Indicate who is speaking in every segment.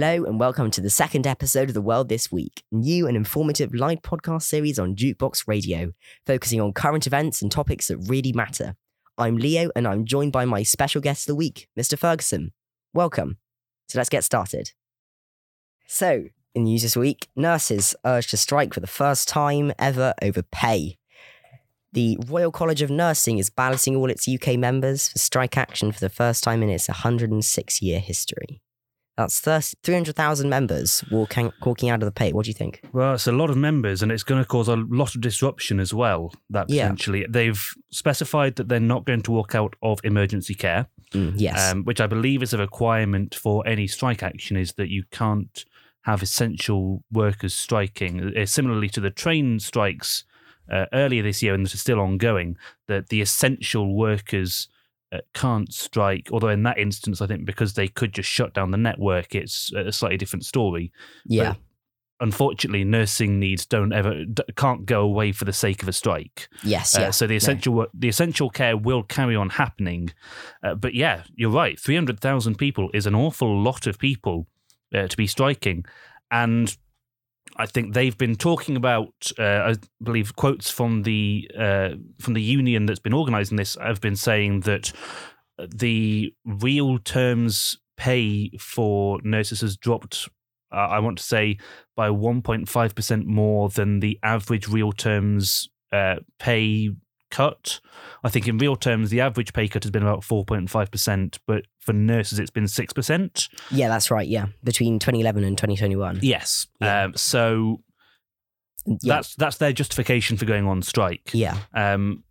Speaker 1: Hello and welcome to the second episode of The World This Week, new and informative live podcast series on DukeBox Radio, focusing on current events and topics that really matter. I'm Leo and I'm joined by my special guest of the week, Mr. Ferguson. Welcome. So let's get started. So, in news this week, nurses urged to strike for the first time ever over pay. The Royal College of Nursing is balancing all its UK members for strike action for the first time in its 106 year history. That's 300,000 members walking, walking out of the pay. What do you think?
Speaker 2: Well, it's a lot of members, and it's going to cause a lot of disruption as well. That
Speaker 1: Yeah.
Speaker 2: potentially they've specified that they're not going to walk out of emergency care,
Speaker 1: Mm, yes.
Speaker 2: um, which I believe is a requirement for any strike action. Is that you can't have essential workers striking. Uh, similarly to the train strikes uh, earlier this year, and that are still ongoing, that the essential workers. Uh, can't strike, although in that instance, I think because they could just shut down the network, it's a slightly different story
Speaker 1: yeah.
Speaker 2: unfortunately, nursing needs don't ever can't go away for the sake of a strike.
Speaker 1: Yes.
Speaker 2: Uh,
Speaker 1: Yeah.
Speaker 2: so the essential work, the essential care will carry on happening. Uh, but yeah, you're right. Three hundred thousand people is an awful lot of people uh, to be striking, and I think they've been talking about. Uh, I believe quotes from the uh, from the union that's been organising this have been saying that the real terms pay for nurses has dropped. Uh, I want to say by 1.5% more than the average real terms uh, pay cut. I think in real terms, the average pay cut has been about 4.5%, but for nurses, it's been 6%.
Speaker 1: yeah, that's right. Yeah. Between 2011 and 2021.
Speaker 2: Yes.
Speaker 1: Yeah.
Speaker 2: Um, so
Speaker 1: Yeah.
Speaker 2: that's that's their justification for going on strike.
Speaker 1: yeah.
Speaker 2: Um,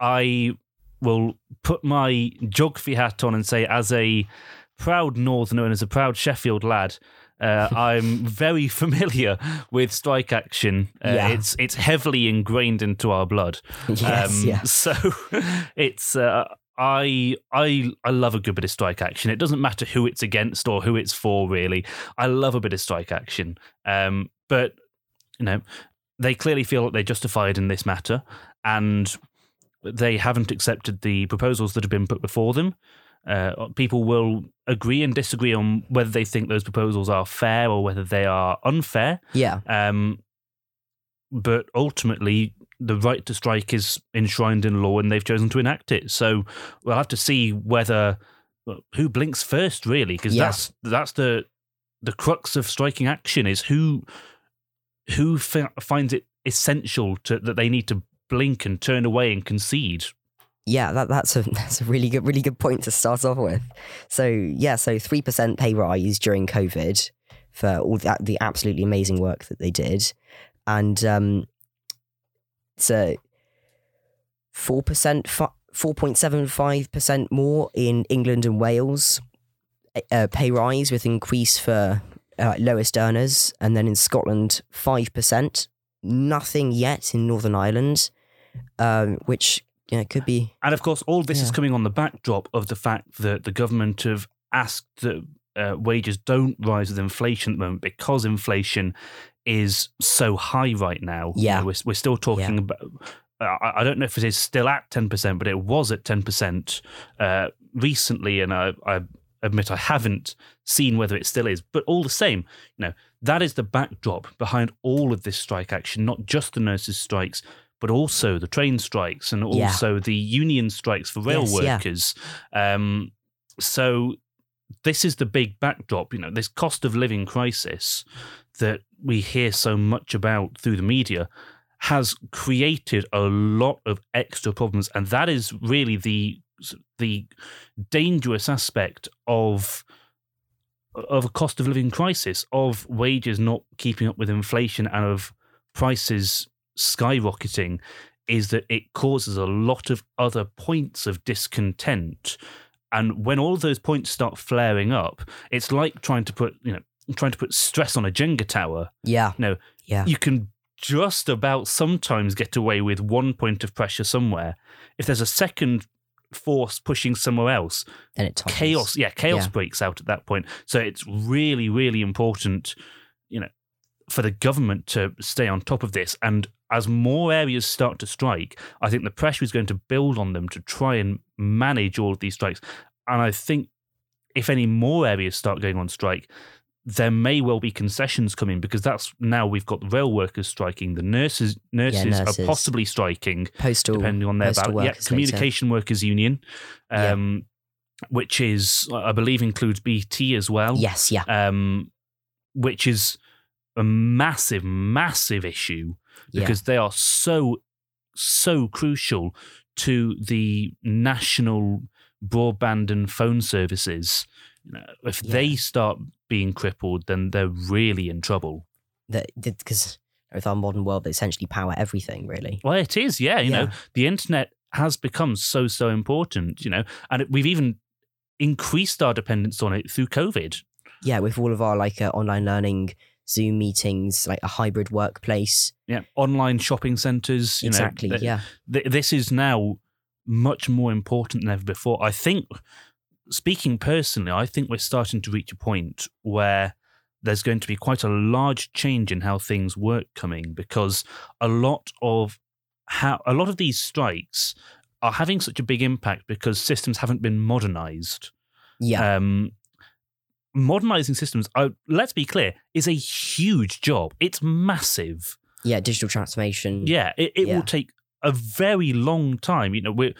Speaker 2: I will put my geography hat on and say, as a proud Northerner and as a proud Sheffield lad, uh, I'm very familiar with strike action. Uh,
Speaker 1: Yeah.
Speaker 2: It's it's heavily ingrained into our blood.
Speaker 1: Yes.
Speaker 2: Um. So it's uh, I I I love a good bit of strike action. It doesn't matter who it's against or who it's for. Really, I love a bit of strike action. Um, but you know, they clearly feel that they're justified in this matter, and they haven't accepted the proposals that have been put before them. Uh, people will agree and disagree on whether they think those proposals are fair or whether they are unfair.
Speaker 1: Yeah.
Speaker 2: Um, but ultimately, the right to strike is enshrined in law, and they've chosen to enact it. So we'll have to see whether who blinks first, really, because
Speaker 1: Yeah.
Speaker 2: that's that's the the crux of striking action is who who fi- finds it essential to that they need to blink and turn away and concede.
Speaker 1: Yeah, that, that's a that's a really good really good point to start off with. So yeah, so three percent pay rise during COVID for all that the absolutely amazing work that they did, and um, so four percent, four point seven five percent more in England and Wales uh, pay rise with increase for uh, lowest earners, and then in Scotland five percent. Nothing yet in Northern Ireland, um, which yeah, it could be
Speaker 2: And of course, all this is coming on the backdrop of the fact that the government have asked that uh, wages don't rise with inflation at the moment because inflation is so high right now. You
Speaker 1: Yeah.
Speaker 2: know, we're, we're still talking about. I I don't know if it is still at 10%, but it was at 10% uh, recently. And I, I admit I haven't seen whether it still is. But all the same, you know, that is the backdrop behind all of this strike action, not just the nurses' strikes, but also the train strikes and
Speaker 1: Yeah.
Speaker 2: also the union strikes for rail
Speaker 1: Yes, yeah.
Speaker 2: workers. Um, so this is the big backdrop, you know, this cost of living crisis that we hear so much about through the media has created a lot of extra problems and that is really the the dangerous aspect of of a cost of living crisis of wages not keeping up with inflation and of prices skyrocketing is that it causes a lot of other points of discontent. And when all of those points start flaring up it's like trying to put you know trying to put stress on a jenga tower.
Speaker 1: Yeah,
Speaker 2: no
Speaker 1: yeah,
Speaker 2: you can just about sometimes get away with one point of pressure somewhere. If there's a second force pushing somewhere else
Speaker 1: then it topples.
Speaker 2: chaos yeah chaos
Speaker 1: Yeah.
Speaker 2: breaks out at that point. So it's really really important you know for the government to stay on top of this and as more areas start to strike i think the pressure is going to build on them to try and manage all of these strikes and i think if any more areas start going on strike there may well be concessions coming because that's now we've got the rail workers striking, the nurses nurses,
Speaker 1: nurses.
Speaker 2: are possibly striking
Speaker 1: Postal.
Speaker 2: depending on their
Speaker 1: postal
Speaker 2: ballot. Yeah, communication workers union,
Speaker 1: Yeah.
Speaker 2: um, which is I believe includes BT as well.
Speaker 1: Yes, yeah.
Speaker 2: um, which is a massive, massive issue
Speaker 1: yeah.
Speaker 2: because they are so, so crucial to the national broadband and phone services. You know, if
Speaker 1: Yeah.
Speaker 2: they start being crippled, then they're really in trouble.
Speaker 1: that because with our modern world, they essentially power everything, really.
Speaker 2: Well, it is, yeah. You know, the internet has become so, so important. You know, and it, we've even increased our dependence on it through COVID.
Speaker 1: Yeah, with all of our like uh, online learning, Zoom meetings, like a hybrid workplace.
Speaker 2: Yeah, online shopping centres. You
Speaker 1: exactly.
Speaker 2: know, th-
Speaker 1: yeah.
Speaker 2: th- this is now much more important than ever before. I think, speaking personally, I think we're starting to reach a point where there's going to be quite a large change in how things work coming because a lot of how a lot of these strikes are having such a big impact because systems haven't been modernized.
Speaker 1: Yeah.
Speaker 2: Um, modernizing systems, uh, let's be clear, is a huge job. It's massive.
Speaker 1: yeah. Digital transformation.
Speaker 2: Yeah, it, it
Speaker 1: Yeah.
Speaker 2: will take a very long time. You know, we're,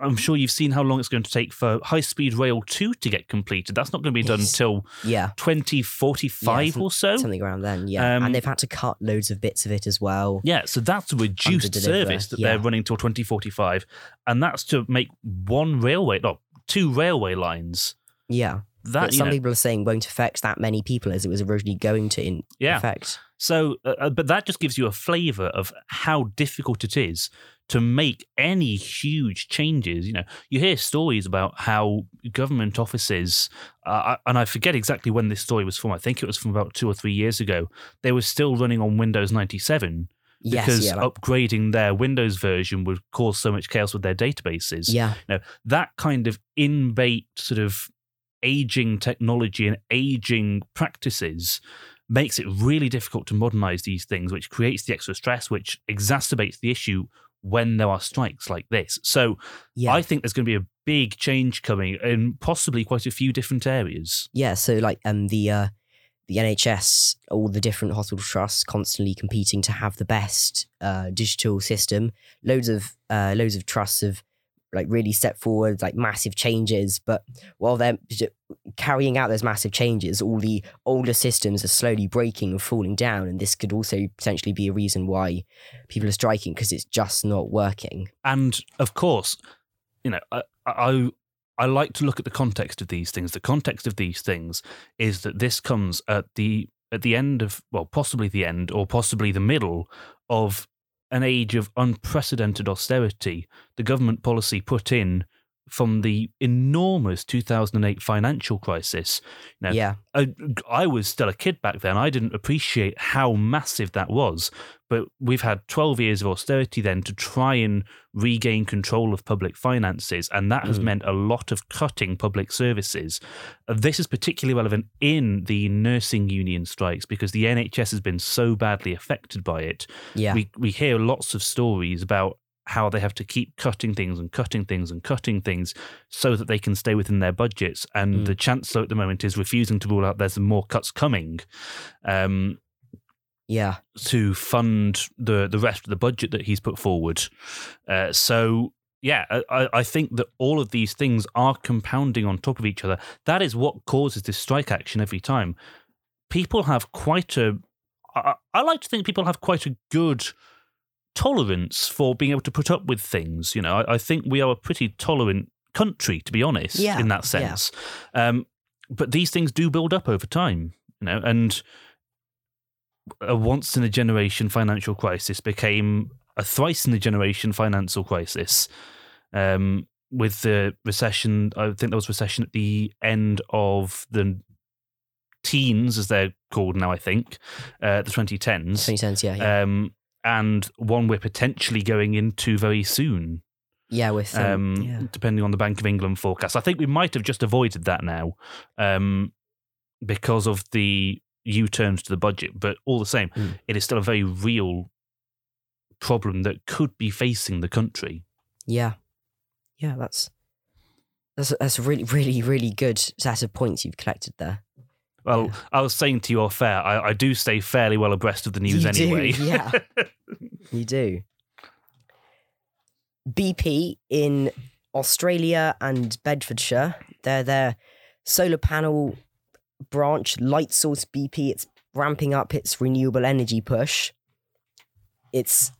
Speaker 2: I'm sure you've seen how long it's going to take for High Speed Rail 2 to get completed. That's not going to be done until
Speaker 1: Yeah.
Speaker 2: 2045
Speaker 1: some-
Speaker 2: or so.
Speaker 1: Something around then. Yeah.
Speaker 2: Um,
Speaker 1: and they've had to cut loads of bits of it as well.
Speaker 2: Yeah, so that's a reduced service that
Speaker 1: yeah.
Speaker 2: they're running till 2045. And that's to make one railway, no, two railway lines.
Speaker 1: Yeah.
Speaker 2: That,
Speaker 1: That some
Speaker 2: know,
Speaker 1: people are saying won't affect that many people as it was originally going to in
Speaker 2: Yeah.
Speaker 1: affect.
Speaker 2: So, uh, uh, but that just gives you a flavour of how difficult it is to make any huge changes. You know, you hear stories about how government offices, uh, and I forget exactly when this story was from. I think it was from about two or three years ago. They were still running on Windows 97
Speaker 1: Yes.
Speaker 2: because
Speaker 1: yeah. Like,
Speaker 2: upgrading their Windows version would cause so much chaos with their databases.
Speaker 1: yeah.
Speaker 2: You know, That kind of in-bait sort of aging technology and aging practices makes it really difficult to modernize these things, which creates the extra stress, which exacerbates the issue when there are strikes like this. So
Speaker 1: Yeah.
Speaker 2: I think there's going to be a big change coming in possibly quite a few different areas.
Speaker 1: Yeah, so like um the uh the NHS, all the different hospital trusts constantly competing to have the best uh digital system. Loads of uh loads of trusts have like really stepped forward like massive changes, but while they're carrying out those massive changes, all the older systems are slowly breaking and falling down, and this could also potentially be a reason why people are striking because it's just not working.
Speaker 2: And of course, you know, I, I I like to look at the context of these things. The context of these things is that this comes at the at the end of well, possibly the end or possibly the middle of an age of unprecedented austerity. The government policy put in from the enormous 2008 financial crisis. Now,
Speaker 1: Yeah,
Speaker 2: I, I was still a kid back then. I didn't appreciate how massive that was. But we've had 12 years of austerity then to try and regain control of public finances. And that has
Speaker 1: Mm.
Speaker 2: meant a lot of cutting public services. This is particularly relevant in the nursing union strikes because the NHS has been so badly affected by it.
Speaker 1: yeah,
Speaker 2: We, we hear lots of stories about how they have to keep cutting things and cutting things and cutting things so that they can stay within their budgets. And
Speaker 1: Mm.
Speaker 2: the chancellor at the moment is refusing to rule out there's more cuts coming um,
Speaker 1: yeah,
Speaker 2: to fund the the rest of the budget that he's put forward. Uh, so. Yeah, I- I, think that all of these things are compounding on top of each other. That is what causes this strike action every time. People have quite a. I, I like to think people have quite a good tolerance for being able to put up with things. You know, I, I think we are a pretty tolerant country, to be honest,
Speaker 1: Yeah,
Speaker 2: in that
Speaker 1: yeah.
Speaker 2: sense. Um, but these things do build up over time, you know, and a once in a generation financial crisis became a thrice in a generation financial crisis. Um, with the recession, I think there was recession at the end of the teens, as they're called now, I think, uh, the 2010s
Speaker 1: twenty cents. Yeah, yeah,
Speaker 2: um, and one we're potentially going into very soon,
Speaker 1: yeah. With um,
Speaker 2: um,
Speaker 1: yeah.
Speaker 2: depending on the Bank of England forecast. I think we might have just avoided that now um, because of the U turns to the budget, but all the same,
Speaker 1: Mm.
Speaker 2: it is still a very real problem that could be facing the country.
Speaker 1: Yeah, yeah, that's that's that's a really, really, really good set of points you've collected there.
Speaker 2: Well,
Speaker 1: Yeah.
Speaker 2: I was saying to you off air, I, I do stay fairly well abreast of the news
Speaker 1: You do,
Speaker 2: anyway.
Speaker 1: yeah. You do. BP in Australia and Bedfordshire, they're their solar panel branch, Lightsource BP. It's ramping up its renewable energy push. It's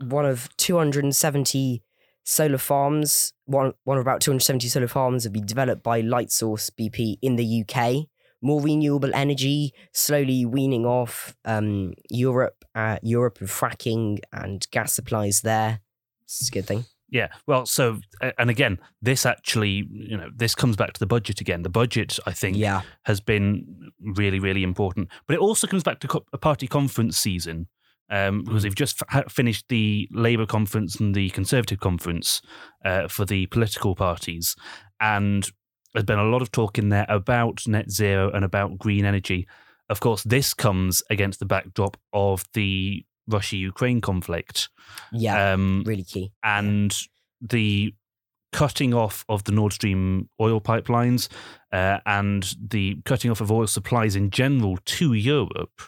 Speaker 1: one of 270 solar farms. One, one of about 270 solar farms will be developed by Lightsource BP in the UK. More renewable energy, slowly weaning off um, Europe, uh, Europe and fracking and gas supplies there. It's a good thing.
Speaker 2: Yeah. Well, so and again, this actually, you know, this comes back to the budget again. The budget, I think,
Speaker 1: Yeah,
Speaker 2: has been really, really important. But it also comes back to co- a party conference season um, because they've just f- finished the Labour conference and the Conservative conference uh, for the political parties, and there's been a lot of talk in there about net zero and about green energy. Of course, this comes against the backdrop of the Russia-Ukraine conflict.
Speaker 1: yeah,
Speaker 2: Um,
Speaker 1: really key.
Speaker 2: and the cutting off of the Nord Stream oil pipelines uh, and the cutting off of oil supplies in general to Europe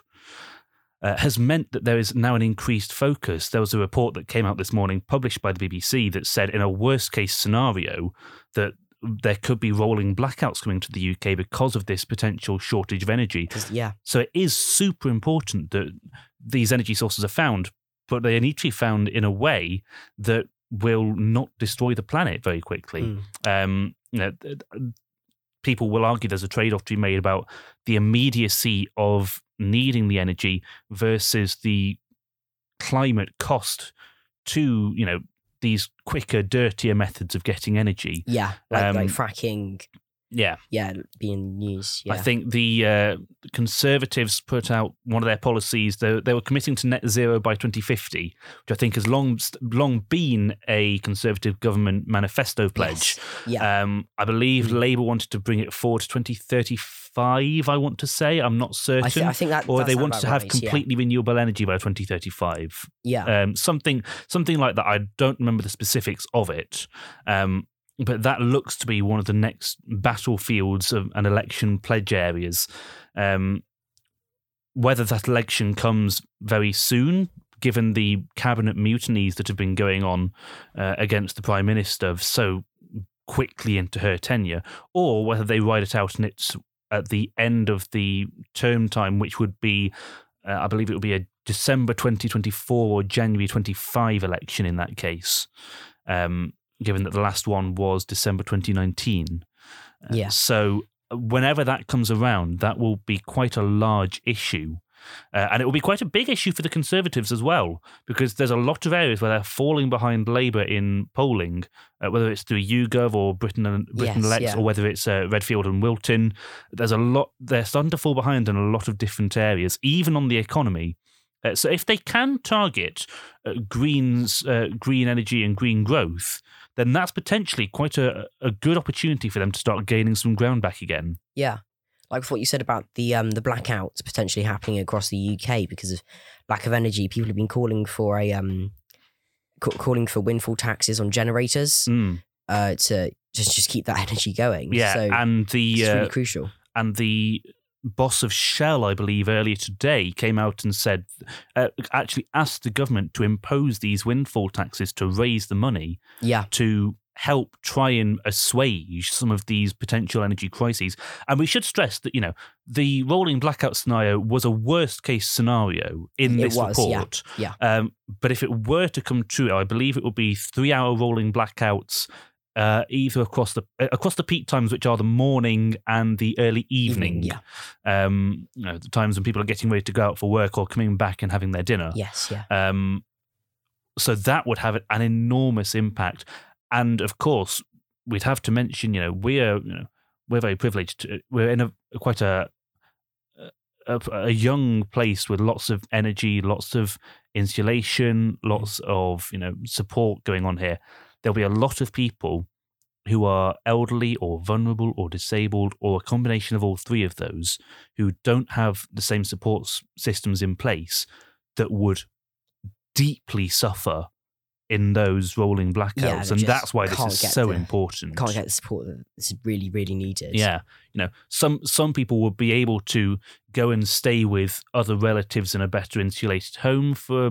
Speaker 2: uh, has meant that there is now an increased focus. There was a report that came out this morning, published by the BBC, that said in a worst case scenario that there could be rolling blackouts coming to the UK because of this potential shortage of energy.
Speaker 1: yeah,
Speaker 2: So it is super important that these energy sources are found, but they need to be found in a way that will not destroy the planet very quickly.
Speaker 1: Mm.
Speaker 2: Um, you know, people will argue there's a trade-off to be made about the immediacy of needing the energy versus the climate cost to you know these quicker, dirtier methods of getting energy.
Speaker 1: yeah, like, like
Speaker 2: Um,
Speaker 1: fracking.
Speaker 2: Yeah,
Speaker 1: Yeah, being news. Yeah,
Speaker 2: I think the uh, Conservatives put out one of their policies. They, they were committing to net zero by 2050, which I think has long long been a Conservative government manifesto pledge.
Speaker 1: Yes. Yeah,
Speaker 2: Um, I believe
Speaker 1: Mm.
Speaker 2: Labour wanted to bring it forward to 2035. I want to say I'm not certain.
Speaker 1: I, th- I think that.
Speaker 2: or they
Speaker 1: want
Speaker 2: to have
Speaker 1: right, yeah.
Speaker 2: completely renewable energy by 2035
Speaker 1: Yeah,
Speaker 2: um, something something like that. I don't remember the specifics of it, um, but that looks to be one of the next battlefields of an election pledge areas. Um, whether that election comes very soon, given the cabinet mutinies that have been going on uh, against the prime minister so quickly into her tenure, or whether they ride it out and it's at the end of the term time, which would be, uh, I believe it would be a December 2024 or January 25 election in that case, um, given that the last one was December 2019. Uh,
Speaker 1: Yeah.
Speaker 2: So whenever that comes around, that will be quite a large issue. Uh, and it will be quite a big issue for the Conservatives as well, because there's a lot of areas where they're falling behind Labour in polling, uh, whether it's through YouGov or Britain and Britain
Speaker 1: Yes,
Speaker 2: Elects,
Speaker 1: yeah.
Speaker 2: or whether it's uh, Redfield and Wilton. There's a lot. They're starting to fall behind in a lot of different areas, even on the economy. Uh, so if they can target uh, greens, uh, green energy, and green growth, then that's potentially quite a, a good opportunity for them to start gaining some ground back again.
Speaker 1: yeah. Like with what you said about the um the blackouts potentially happening across the UK because of lack of energy. People have been calling for a um ca- calling for windfall taxes on generators
Speaker 2: Mm.
Speaker 1: uh to just just keep that energy going.
Speaker 2: Yeah,
Speaker 1: so
Speaker 2: and the
Speaker 1: it's
Speaker 2: uh,
Speaker 1: really crucial.
Speaker 2: and the boss of Shell, I believe, earlier today came out and said, uh, actually asked the government to impose these windfall taxes to raise the money
Speaker 1: Yeah,
Speaker 2: to help try and assuage some of these potential energy crises. And we should stress that, you know, the rolling blackout scenario was a worst case scenario in
Speaker 1: It
Speaker 2: this
Speaker 1: was, yeah,
Speaker 2: report.
Speaker 1: yeah.
Speaker 2: Um, but if it were to come true, I believe it would be three hour rolling blackouts. Uh, either across the uh, across the peak times, which are the morning and the early evening,
Speaker 1: yeah.
Speaker 2: um, you know, the times when people are getting ready to go out for work or coming back and having their dinner.
Speaker 1: Yes, yeah.
Speaker 2: Um, so that would have an enormous impact. And of course, we'd have to mention, you know, we're you know we're very privileged. We're in a quite a a, a young place with lots of energy, lots of insulation, mm. lots of you know support going on here. There'll be a lot of people who are elderly or vulnerable or disabled or a combination of all three of those who don't have the same support systems in place that would deeply suffer in those rolling blackouts,
Speaker 1: they
Speaker 2: and
Speaker 1: just
Speaker 2: that's why this is so
Speaker 1: the-
Speaker 2: important.
Speaker 1: Can't get the support that's really, really needed.
Speaker 2: Yeah, you know, some some people will be able to go and stay with other relatives in a better insulated home for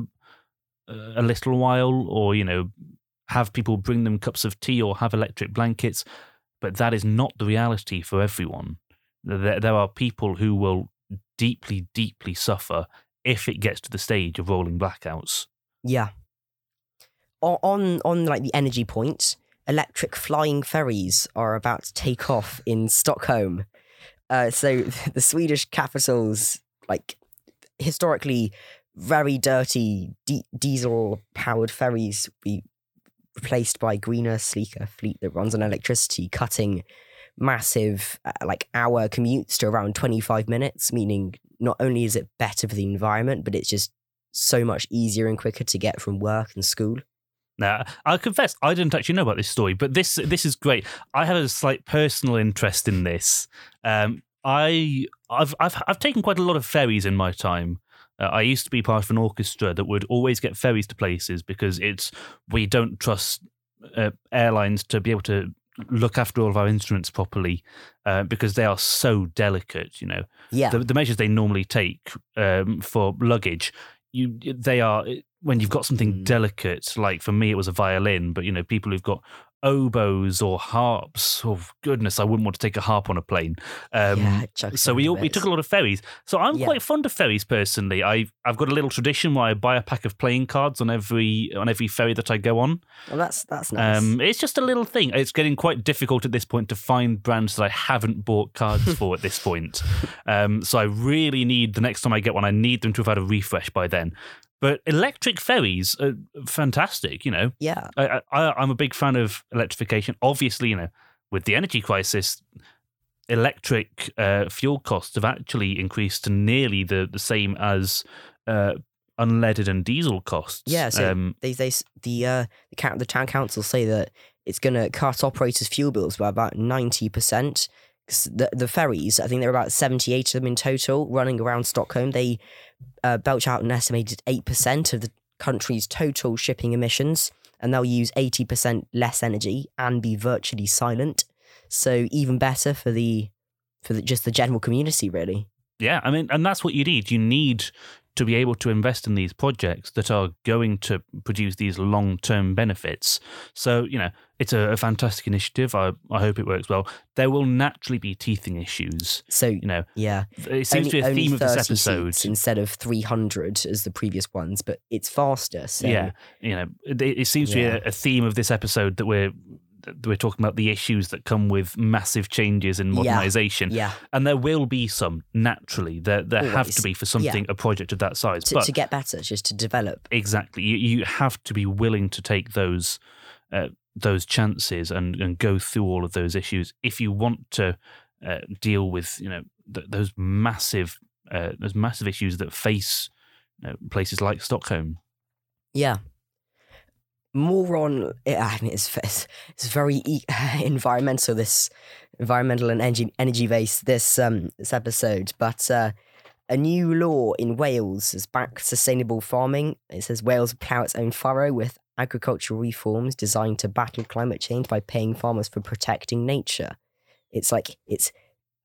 Speaker 2: uh, a little while, or you know, have people bring them cups of tea or have electric blankets. But that is not the reality for everyone. There, there are people who will deeply, deeply suffer if it gets to the stage of rolling blackouts.
Speaker 1: Yeah. On on like the energy point, electric flying ferries are about to take off in Stockholm. Uh, so the Swedish capital's like historically very dirty di- diesel powered ferries be replaced by greener, sleeker fleet that runs on electricity, cutting massive uh, like hour commutes to around 25 minutes, meaning not only is it better for the environment, but it's just so much easier and quicker to get from work and school.
Speaker 2: Now, I confess I didn't actually know about this story, but this this is great. I have a slight personal interest in this. Um, I I've I've I've taken quite a lot of ferries in my time. Uh, I used to be part of an orchestra that would always get ferries to places because it's we don't trust uh, airlines to be able to look after all of our instruments properly uh, because they are so delicate. You know,
Speaker 1: Yeah.
Speaker 2: the, the measures they normally take um, for luggage, you they are when you've got something
Speaker 1: Mm.
Speaker 2: delicate. Like for me, it was a violin, but you know, people who've got oboes or harps. Oh goodness, I wouldn't want to take a harp on a plane. Um,
Speaker 1: yeah,
Speaker 2: so we all, we took a lot of ferries. So I'm
Speaker 1: Yeah.
Speaker 2: quite fond of ferries personally. I I've got a little tradition where I buy a pack of playing cards on every on every ferry that I go on.
Speaker 1: Well, that's that's nice.
Speaker 2: Um, it's just a little thing. It's getting quite difficult at this point to find brands that I haven't bought cards for at this point. Um, so I really need the next time I get one, I need them to have had a refresh by then. But electric ferries are fantastic. You know,
Speaker 1: yeah,
Speaker 2: I, I, I'm a big fan of electrification. Obviously, you know, with the energy crisis, electric uh, fuel costs have actually increased to nearly the, the same as uh, unleaded and diesel costs.
Speaker 1: yeah. So
Speaker 2: um,
Speaker 1: they they the uh the, the town council say that it's going to cut operators' fuel bills by about ninety percent. The the ferries, I think there are about seventy eight of them in total running around Stockholm. They uh, belch out an estimated eight percent of the country's total shipping emissions, and they'll use eighty percent less energy and be virtually silent. So even better for the for the, just the general community, really.
Speaker 2: Yeah, I mean, and that's what you need. You need to be able to invest in these projects that are going to produce these long term benefits. So, you know, it's a, a fantastic initiative. I, I hope it works well. There will naturally be teething issues.
Speaker 1: So
Speaker 2: You know,
Speaker 1: yeah,
Speaker 2: it seems
Speaker 1: only,
Speaker 2: to be a theme of this episode.
Speaker 1: instead of 300 as the previous ones, but it's faster. So
Speaker 2: Yeah, you know, it, it seems to be a, a theme of this episode that we're we're talking about the issues that come with massive changes in
Speaker 1: Yeah.
Speaker 2: modernization,
Speaker 1: yeah.
Speaker 2: and there will be some naturally. There there have to be for something a project of that size,
Speaker 1: To,
Speaker 2: but
Speaker 1: to get better, just to develop.
Speaker 2: exactly, you you have to be willing to take those. Uh, those chances and, and go through all of those issues if you want to uh, deal with you know th- those massive uh, those massive issues that face you know, places like Stockholm.
Speaker 1: Yeah. More on, I mean, it's, it's, it's very e- environmental, this environmental and energy, energy based, this, um, this episode. But uh, a new law in Wales has backed sustainable farming. It says Wales plough its own furrow with agricultural reforms designed to battle climate change by paying farmers for protecting nature. It's like, it's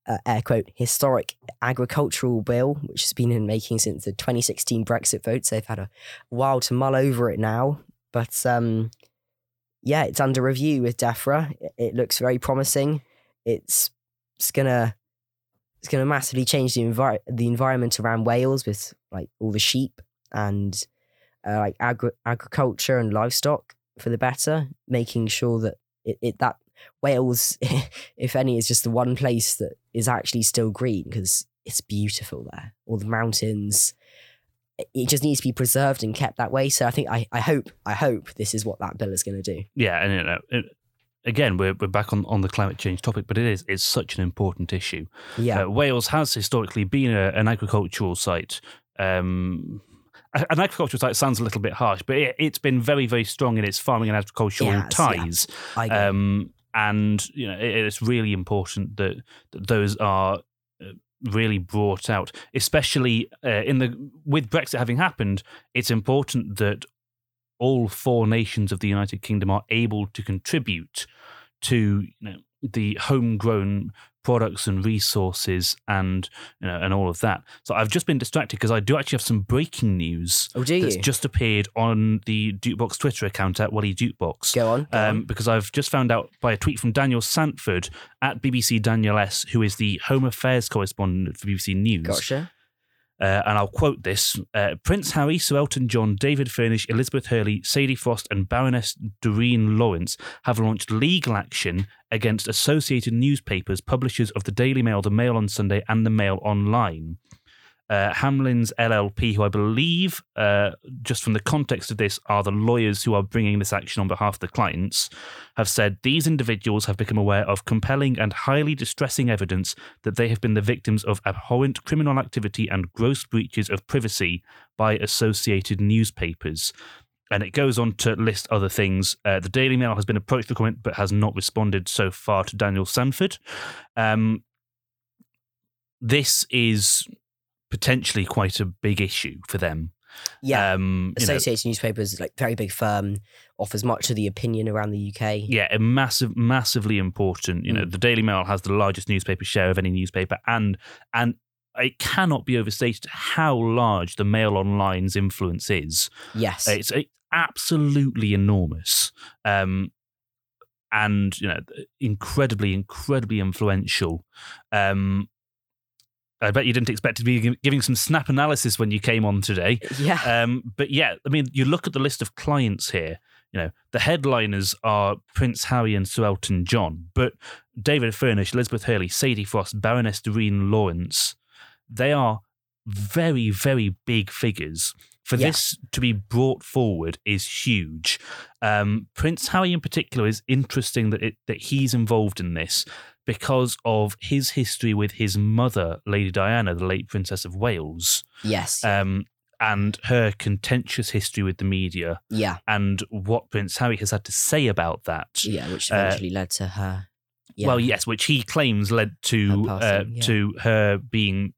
Speaker 1: uh, air quote, historic agricultural bill, which has been in making since the 2016 Brexit vote. So they've had a while to mull over it now. But um, yeah, it's under review with DEFRA. It, looks very promising. It's it's gonna it's gonna massively change the envir- the environment around Wales with like all the sheep and uh, like agri- agriculture and livestock for the better, making sure that it, it that Wales, if any, is just the one place that is actually still green because it's beautiful there. All the mountains. It- just needs to be preserved and kept that way. So I think I, I hope I hope this is what that bill is going to do.
Speaker 2: Yeah, and you know, it, again, we're we're back on, on the climate change topic, but it is it's such an important issue.
Speaker 1: Yeah,
Speaker 2: Uh, Wales has historically been a, an agricultural site. Um, an agricultural site sounds a little bit harsh, but it, it's been very very strong in its farming and agricultural
Speaker 1: has, yeah.
Speaker 2: ties.
Speaker 1: Agree.
Speaker 2: Um, and you know, it, it's really important that, that those are uh, really brought out, especially uh, in the with Brexit having happened. It's important that all four nations of the United Kingdom are able to contribute to you know, the homegrown products and resources and you know, and all of that. So I've just been distracted because I do actually have some breaking news
Speaker 1: Oh, do
Speaker 2: that's
Speaker 1: you?
Speaker 2: just appeared on the Dukebox Twitter account at Wally Dukebox.
Speaker 1: Go on. Go
Speaker 2: Um,
Speaker 1: on.
Speaker 2: because I've just found out by a tweet from Daniel Sandford at BBC Daniel S, who is the Home Affairs correspondent for BBC News.
Speaker 1: Gotcha.
Speaker 2: Uh, and I'll quote this uh, Prince Harry, Sir Elton John, David Furnish, Elizabeth Hurley, Sadie Frost, and Baroness Doreen Lawrence have launched legal action against associated newspapers, publishers of the Daily Mail, the Mail on Sunday, and the Mail Online. Uh, Hamlins LLP, who I believe, uh, just from the context of this, are the lawyers who are bringing this action on behalf of the clients, have said these individuals have become aware of compelling and highly distressing evidence that they have been the victims of abhorrent criminal activity and gross breaches of privacy by associated newspapers. And it goes on to list other things. Uh, the Daily Mail has been approached for comment but has not responded so far to Daniel Sandford. Um, this is potentially quite a big issue for them.
Speaker 1: Yeah.
Speaker 2: Um, you know,
Speaker 1: Associated newspapers, like very big firm, offers much of the opinion around the UK.
Speaker 2: yeah, a massive, massively important. You know,
Speaker 1: Mm.
Speaker 2: the Daily Mail has the largest newspaper share of any newspaper, and and it cannot be overstated how large the Mail Online's influence is.
Speaker 1: Yes.
Speaker 2: It's uh, absolutely enormous, um, and you know, incredibly, incredibly influential. Um, I bet you didn't expect to be giving some snap analysis when you came on today.
Speaker 1: yeah.
Speaker 2: Um, but yeah, I mean, you look at the list of clients here. You know, the headliners are Prince Harry and Sir Elton John, but David Furnish, Elizabeth Hurley, Sadie Frost, Baroness Doreen Lawrence, they are very, very big figures. For
Speaker 1: Yeah.
Speaker 2: this to be brought forward is huge. Um, Prince Harry, in particular, is interesting that it, that he's involved in this because of his history with his mother, Lady Diana, the late Princess of Wales
Speaker 1: yes.
Speaker 2: um, and her contentious history with the media
Speaker 1: yeah.
Speaker 2: and what Prince Harry has had to say about that.
Speaker 1: Yeah. Which
Speaker 2: uh,
Speaker 1: eventually led to her. Yeah.
Speaker 2: Well, yes, which he claims led to
Speaker 1: Her
Speaker 2: uh,
Speaker 1: yeah.
Speaker 2: to her being,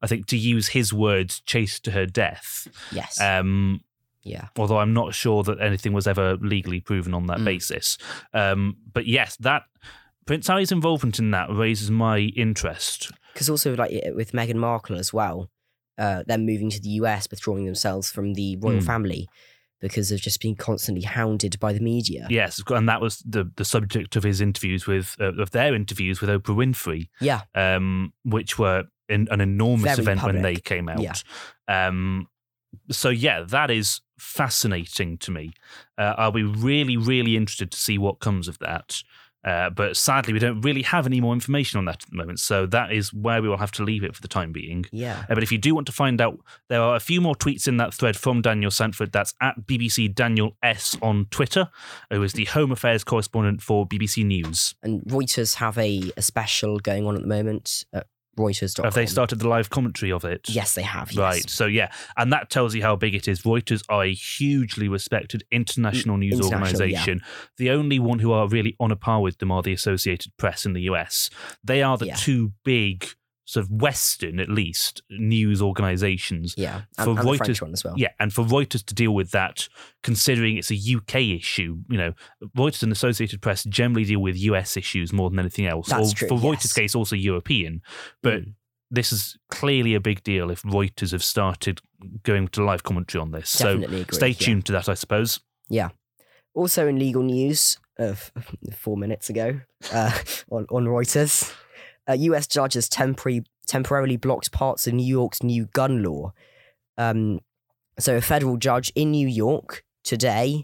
Speaker 2: I think, to use his words, chased to her death.
Speaker 1: Yes.
Speaker 2: Um,
Speaker 1: yeah.
Speaker 2: although I'm not sure that anything was ever legally proven on that
Speaker 1: Mm.
Speaker 2: basis. Um, but yes, that Prince Harry's involvement in that raises my interest.
Speaker 1: Because also, like with Meghan Markle as well, uh, them moving to the US, withdrawing themselves from the royal
Speaker 2: Mm.
Speaker 1: family because of just being constantly hounded by the media.
Speaker 2: Yes, and that was the the subject of his interviews with uh, of their interviews with Oprah Winfrey.
Speaker 1: Yeah.
Speaker 2: um, which were in, an enormous
Speaker 1: Very
Speaker 2: event when they came out.
Speaker 1: Yeah.
Speaker 2: Um, so yeah, that is fascinating to me. Uh, I'll be really, really interested to see what comes of that. Uh, but sadly, we don't really have any more information on that at the moment. So that is where we will have to leave it for the time being.
Speaker 1: Yeah.
Speaker 2: Uh, but if you do want to find out, there are a few more tweets in that thread from Daniel Sandford. That's at BBC Daniel S on Twitter, who is the Home Affairs correspondent for BBC News.
Speaker 1: And Reuters have a, a special going on at the moment at Reuters.com.
Speaker 2: Have they started the live commentary of it?
Speaker 1: Yes, they have. Yes.
Speaker 2: Right. So yeah, and that tells you how big it is. Reuters are a hugely respected international news
Speaker 1: international,
Speaker 2: organization. The only one who are really on a par with them are the Associated Press in the US. They are the
Speaker 1: Yeah.
Speaker 2: two big sort of Western, at least, news organizations.
Speaker 1: Yeah.
Speaker 2: For
Speaker 1: And, and the
Speaker 2: Reuters-
Speaker 1: French one as well.
Speaker 2: Yeah, and for Reuters to deal with that, considering it's a UK issue, you know, Reuters and Associated Press generally deal with US issues more than anything else.
Speaker 1: That's
Speaker 2: or
Speaker 1: true,
Speaker 2: for Reuters'
Speaker 1: yes.
Speaker 2: case, also European. But
Speaker 1: Mm.
Speaker 2: this is clearly a big deal if Reuters have started going to live commentary on this.
Speaker 1: Definitely
Speaker 2: so
Speaker 1: agree,
Speaker 2: stay
Speaker 1: yeah.
Speaker 2: tuned to that, I suppose. Yeah.
Speaker 1: Also in legal news of four minutes ago uh, on, on Reuters, a US judge has temporary, temporarily blocked parts of New York's new gun law. Um, so a federal judge in New York today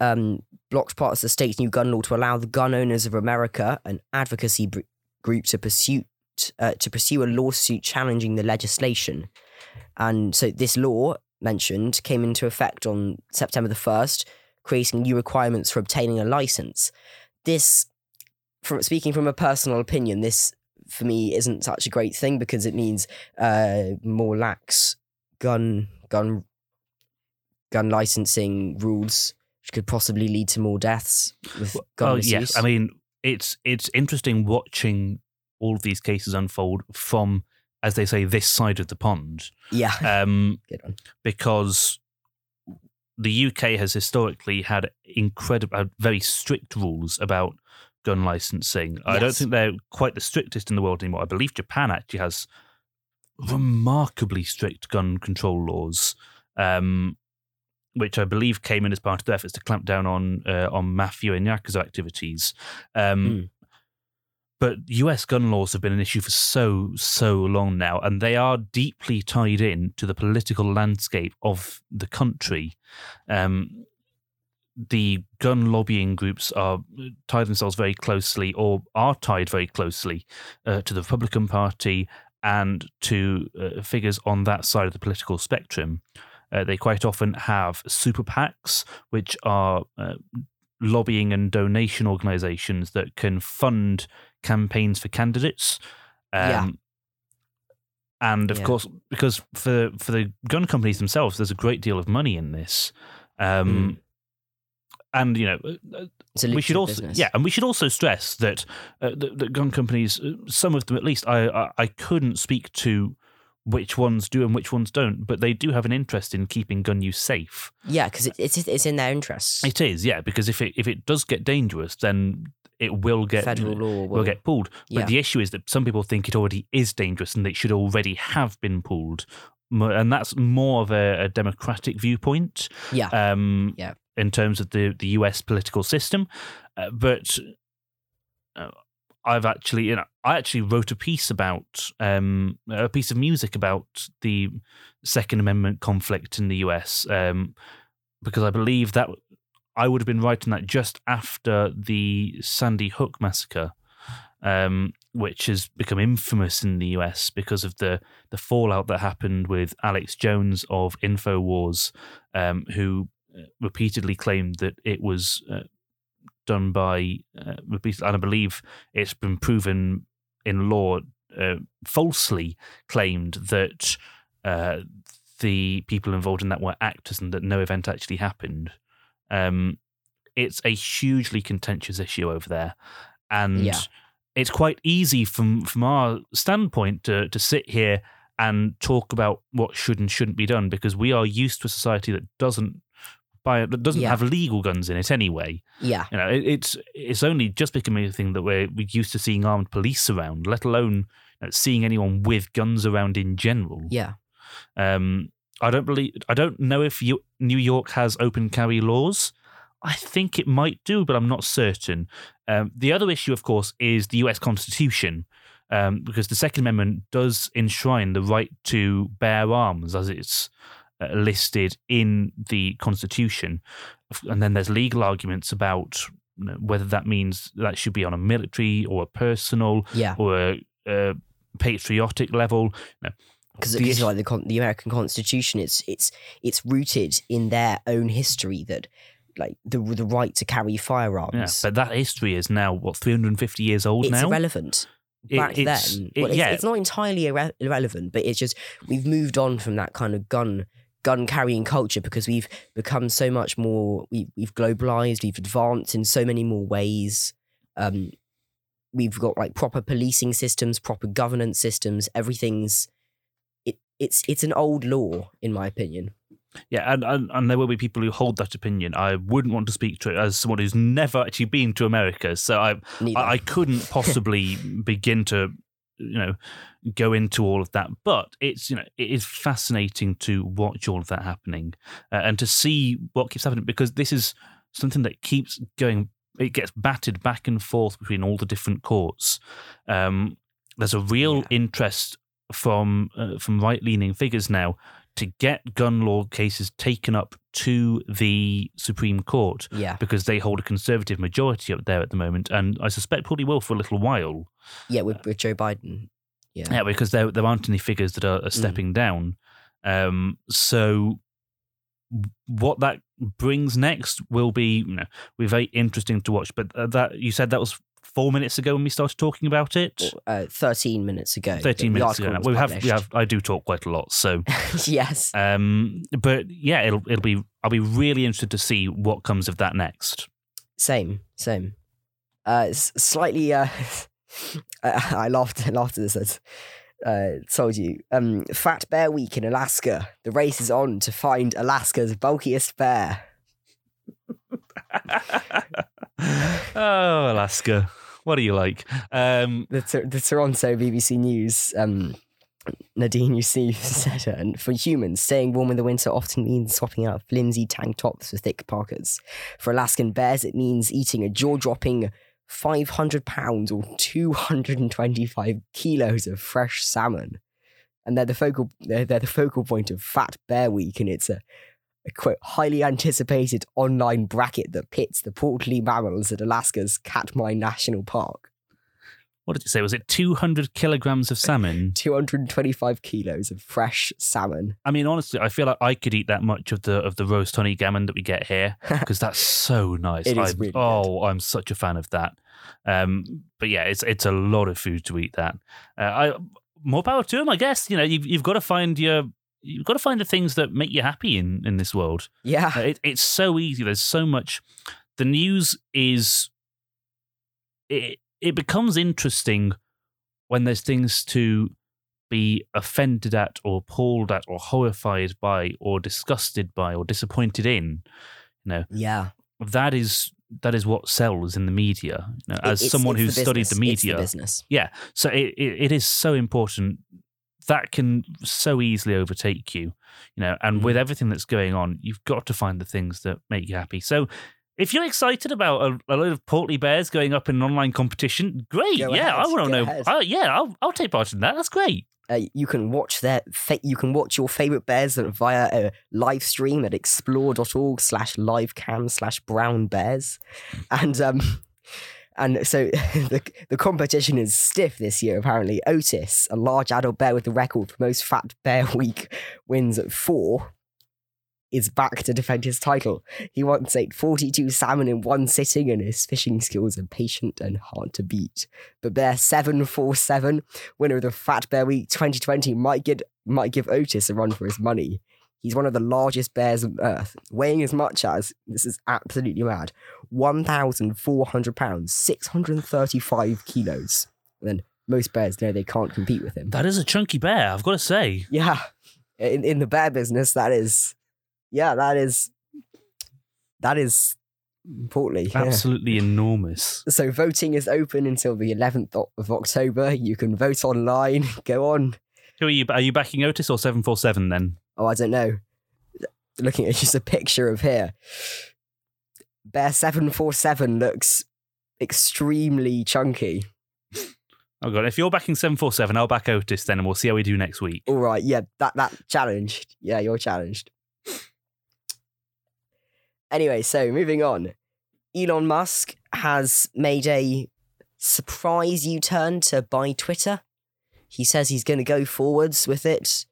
Speaker 1: um, blocked parts of the state's new gun law to allow the Gun Owners of America, an advocacy br- group, to pursue uh, to pursue a lawsuit challenging the legislation. And so this law mentioned came into effect on September the first, creating new requirements for obtaining a license. This, from speaking from a personal opinion, this for me isn't such a great thing because it means uh, more lax gun gun gun licensing rules, which could possibly lead to more deaths with gun
Speaker 2: oh
Speaker 1: misuse.
Speaker 2: yes, I mean it's it's interesting watching all of these cases unfold from, as they say, this side of the pond.
Speaker 1: yeah,
Speaker 2: Um,
Speaker 1: good one.
Speaker 2: because the UK has historically had incredible, uh, very strict rules about gun licensing. I don't think they're quite the strictest in the world anymore. I believe Japan actually has remarkably strict gun control laws, um, which I believe came in as part of their efforts to clamp down on uh, on mafia and yakuza activities. Um,
Speaker 1: Mm.
Speaker 2: But US gun laws have been an issue for so, so long now, and they are deeply tied in to the political landscape of the country. Um, the gun lobbying groups are tie themselves very closely, or are tied very closely, uh, to the Republican Party and to uh, figures on that side of the political spectrum. Uh, they quite often have super PACs, which are uh, lobbying and donation organizations that can fund campaigns for candidates. Um,
Speaker 1: Yeah.
Speaker 2: And of
Speaker 1: Yeah.
Speaker 2: course, because for for the gun companies themselves, there's a great deal of money in this. Um, And you know, uh,
Speaker 1: a
Speaker 2: we should also
Speaker 1: business.
Speaker 2: yeah, and we should also stress that uh, the, the gun companies, uh, some of them at least, I, I I couldn't speak to which ones do and which ones don't, but they do have an interest in keeping gun use safe.
Speaker 1: Yeah, because it, it's it's in their interests.
Speaker 2: It is, yeah, because if it if it does get dangerous, then it will get
Speaker 1: Federal law will,
Speaker 2: will get pulled. But
Speaker 1: yeah.
Speaker 2: the issue is that some people think it already is dangerous and it should already have been pulled. And that's more of a, a democratic viewpoint
Speaker 1: yeah.
Speaker 2: um,
Speaker 1: Yeah.
Speaker 2: In terms of the, the US political system. Uh, but uh, I've actually, you know, I actually wrote a piece about um, a piece of music about the Second Amendment conflict in the US um, because I believe that I would have been writing that just after the Sandy Hook massacre. Um, which has become infamous in the US because of the the fallout that happened with Alex Jones of Infowars, um, who repeatedly claimed that it was uh, done by uh, repeated, and I believe it's been proven in law uh, falsely claimed that uh, the people involved in that were actors and that no event actually happened. Um, it's a hugely contentious issue over there, and
Speaker 1: Yeah.
Speaker 2: it's quite easy from from our standpoint to to sit here and talk about what should and shouldn't be done because we are used to a society that doesn't buy that doesn't
Speaker 1: Yeah.
Speaker 2: have legal guns in it anyway.
Speaker 1: yeah.
Speaker 2: You know, it, it's it's only just becoming a thing that we're we're used to seeing armed police around, let alone you know, seeing anyone with guns around in general.
Speaker 1: Yeah.
Speaker 2: Um, I don't believe I don't know if you, New York has open carry laws. I think it might do, but I'm not certain. Um, the other issue, of course, is the U.S. Constitution, um, because the Second Amendment does enshrine the right to bear arms as it's Uh, listed in the Constitution, and then there's legal arguments about whether that means that should be on a military or a personal
Speaker 1: Yeah.
Speaker 2: or a, a patriotic level.
Speaker 1: Because
Speaker 2: issue-
Speaker 1: like the the American Constitution, it's it's it's rooted in their own history that like the the right to carry
Speaker 2: Yeah,
Speaker 1: firearms.
Speaker 2: but that history is now what 350 years old
Speaker 1: it's
Speaker 2: now.
Speaker 1: irrelevant.
Speaker 2: It-
Speaker 1: Back
Speaker 2: it's-
Speaker 1: then,
Speaker 2: it-
Speaker 1: well, it's,
Speaker 2: yeah.
Speaker 1: it's not entirely irre- irrelevant, but it's just we've moved on from that kind of gun gun carrying culture because we've become so much more. We, we've globalized, we've advanced in so many more ways. Um, we've got like proper policing systems, proper governance systems. Everything's it. It's it's an old law, in my opinion.
Speaker 2: Yeah, and, and and there will be people who hold that opinion. I wouldn't want to speak to it as someone who's never actually been to America, so I
Speaker 1: Neither.
Speaker 2: I, I couldn't possibly begin to you know go into all of that. But it's you know it is fascinating to watch all of that happening uh, and to see what keeps happening because this is something that keeps going. It gets batted back and forth between all the different courts. Um, there's a real
Speaker 1: Yeah.
Speaker 2: interest from uh, from right leaning figures now to get gun law cases taken up to the Supreme Court
Speaker 1: yeah,
Speaker 2: because they hold a conservative majority up there at the moment, and I suspect probably will for a little while.
Speaker 1: yeah, with, with Joe Biden. Yeah,
Speaker 2: Yeah, because there there aren't any figures that are, are stepping down. Um, so what that brings next will be you know, be very interesting to watch. But uh, that you said that was four minutes ago when we started talking about it.
Speaker 1: uh, thirteen minutes ago.
Speaker 2: Thirteen minutes ago.
Speaker 1: article
Speaker 2: Now.
Speaker 1: was
Speaker 2: We have we have I do talk quite a lot, so
Speaker 1: yes.
Speaker 2: um, but yeah, it'll it'll be I'll be really interested to see what comes of that next.
Speaker 1: Same, same. Uh, slightly. Uh, I laughed. I laughed at this. As, Uh, told you. Um, Fat Bear Week in Alaska. The race is on to find Alaska's bulkiest bear.
Speaker 2: oh, Alaska. What are you like? Um,
Speaker 1: The, the Toronto BBC News. Um, Nadine Yousif said, uh, and for humans, staying warm in the winter often means swapping out flimsy tank tops for thick parkas. For Alaskan bears, it means eating a jaw dropping 500 pounds or 225 kilos of fresh salmon. And they're the focal, they're, they're the focal point of Fat Bear Week, and it's a quote, highly anticipated online bracket that pits the portly mammals at Alaska's Katmai National Park.
Speaker 2: what did you say? Was it 200 kilograms of salmon?
Speaker 1: 225 kilos of fresh salmon.
Speaker 2: I mean, honestly, I feel like I could eat that much of the of the roast honey gammon that we get here because that's so nice.
Speaker 1: It is really good.
Speaker 2: oh, I'm such a fan of that. Um, but yeah, it's it's a lot of food to eat. That uh, I more power to them, I guess. You know, you've you've got to find your you've got to find the things that make you happy in in this world.
Speaker 1: Yeah.
Speaker 2: It, it's so easy. There's so much. The news is. It it becomes interesting when there's things to be offended at, or appalled at, or horrified by, or disgusted by, or disappointed in.
Speaker 1: You know yeah.
Speaker 2: That is that is what sells in the media. You know, as
Speaker 1: it's-
Speaker 2: someone
Speaker 1: it's
Speaker 2: who's
Speaker 1: the
Speaker 2: studied the media,
Speaker 1: business.
Speaker 2: yeah. So it, it, it is so important. That can so easily overtake you, you know. And
Speaker 1: Mm.
Speaker 2: with everything that's going on, you've got to find the things that make you happy. So, if you're excited about a, a load of portly bears going up in an online competition, great.
Speaker 1: Go
Speaker 2: yeah,
Speaker 1: ahead,
Speaker 2: I want to know. I, yeah, I'll, I'll take part in that. That's great.
Speaker 1: Uh, you can watch their fa- you can watch your favorite bears via a live stream at explore.org slash livecam slash brown bears and um and so the, the competition is stiff this year apparently. Otis a large adult bear with the record for most fat bear week wins at four is back to defend his title. He once ate 42 salmon in one sitting and his fishing skills are patient and hard to beat. But bear 747 winner of the Fat Bear Week 2020 might get might give Otis a run for his money. He's one of the largest bears on earth, weighing as much as this is absolutely mad, one thousand four hundred pounds, six hundred and thirty-five kilos. And then most bears know they can't compete with him.
Speaker 2: That is a chunky bear, I've got to say.
Speaker 1: Yeah, in in the bear business, that is, yeah, that is, that is portly. yeah.
Speaker 2: Absolutely enormous.
Speaker 1: So voting is open until the 11th of October. You can vote online. Go on.
Speaker 2: Who are you? Are you backing Otis or seven four seven? Then
Speaker 1: Oh, I don't know. Looking at just a picture of here. Bear 747 looks extremely chunky.
Speaker 2: oh god, if you're backing seven four seven, I'll back Otis then, and we'll see how we do next week.
Speaker 1: All right, yeah, that that challenged. Yeah, you're challenged. Anyway, so moving on. Elon Musk has made a surprise U-turn to buy Twitter. He says he's going to go forwards with it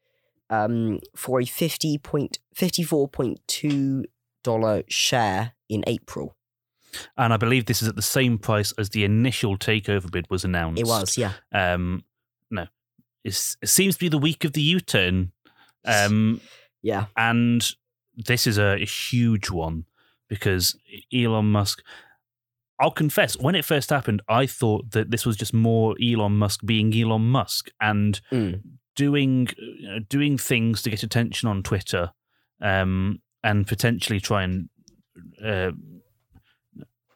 Speaker 1: um, for a fifty point fifty four point two dollar share in April.
Speaker 2: And I believe this is at the same price as the initial takeover bid was announced.
Speaker 1: It was, yeah.
Speaker 2: Um, no, it's, it seems to be the week of the U-turn, um,
Speaker 1: Yeah.
Speaker 2: and this is a, a huge one because Elon Musk. I'll confess, when it first happened, I thought that this was just more Elon Musk being Elon Musk and
Speaker 1: Mm.
Speaker 2: Doing you know, doing things to get attention on Twitter, um, and potentially try and uh,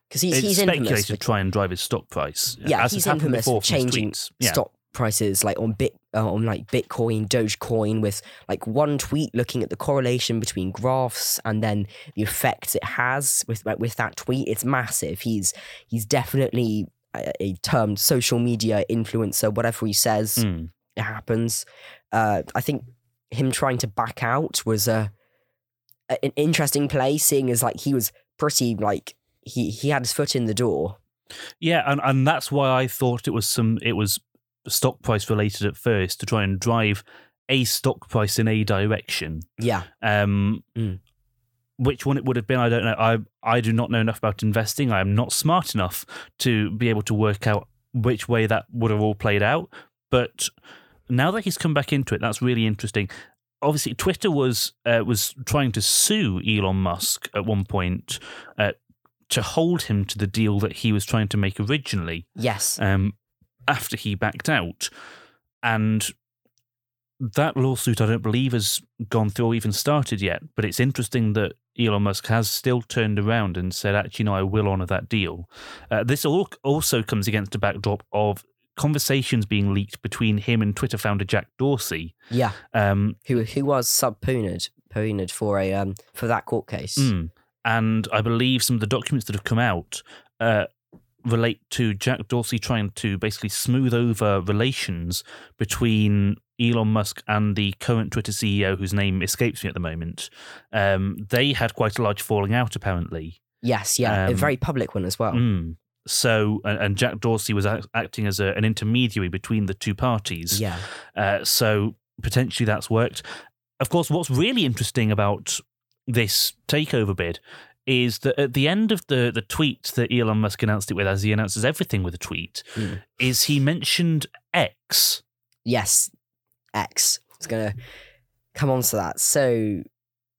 Speaker 1: Because he's, he's
Speaker 2: speculate
Speaker 1: infamous
Speaker 2: to try and drive his stock price.
Speaker 1: Yeah,
Speaker 2: as
Speaker 1: he's infamous
Speaker 2: before
Speaker 1: for changing.
Speaker 2: Yeah.
Speaker 1: stock prices like on bit uh, on like Bitcoin, Dogecoin with like one tweet looking at the correlation between graphs and then the effects it has with like, with that tweet. It's massive. He's he's definitely a, a termed social media influencer. Whatever he says,
Speaker 2: Mm.
Speaker 1: It happens. Uh, I think him trying to back out was a, an interesting play, seeing as like he was pretty like he he had his foot in the door.
Speaker 2: Yeah, and, and that's why I thought it was some it was stock price related at first to try and drive a stock price in a direction.
Speaker 1: Yeah,
Speaker 2: Um,
Speaker 1: Mm.
Speaker 2: Which one it would have been, I don't know. I I do not know enough about investing. I am not smart enough to be able to work out which way that would have all played out. But now that he's come back into it, that's really interesting. Obviously, Twitter was uh, was trying to sue Elon Musk at one point uh, to hold him to the deal that he was trying to make originally
Speaker 1: yes,
Speaker 2: um, after he backed out. and that lawsuit, I don't believe, has gone through or even started yet. But it's interesting that Elon Musk has still turned around and said, actually, no, I will honour that deal. Uh, this all also comes against a backdrop of conversations being leaked between him and Twitter founder Jack Dorsey.
Speaker 1: Yeah,
Speaker 2: Um,
Speaker 1: who who was subpoenaed pointed for a um for that court case.
Speaker 2: Mm. And I believe some of the documents that have come out uh, relate to Jack Dorsey trying to basically smooth over relations between Elon Musk and the current Twitter CEO, whose name escapes me at the moment. Um, they had quite a large falling out, apparently.
Speaker 1: Yes, yeah, a
Speaker 2: Um,
Speaker 1: very public one as well.
Speaker 2: Mm. So, and, and Jack Dorsey was act- acting as a, an intermediary between the two parties.
Speaker 1: Yeah,
Speaker 2: Uh, so potentially that's worked. Of course, what's really interesting about this takeover bid is that at the end of the the tweet that Elon Musk announced it with, as he announces everything with a tweet,
Speaker 1: Mm.
Speaker 2: is he mentioned X.
Speaker 1: yes, X. It's gonna come on to that. So,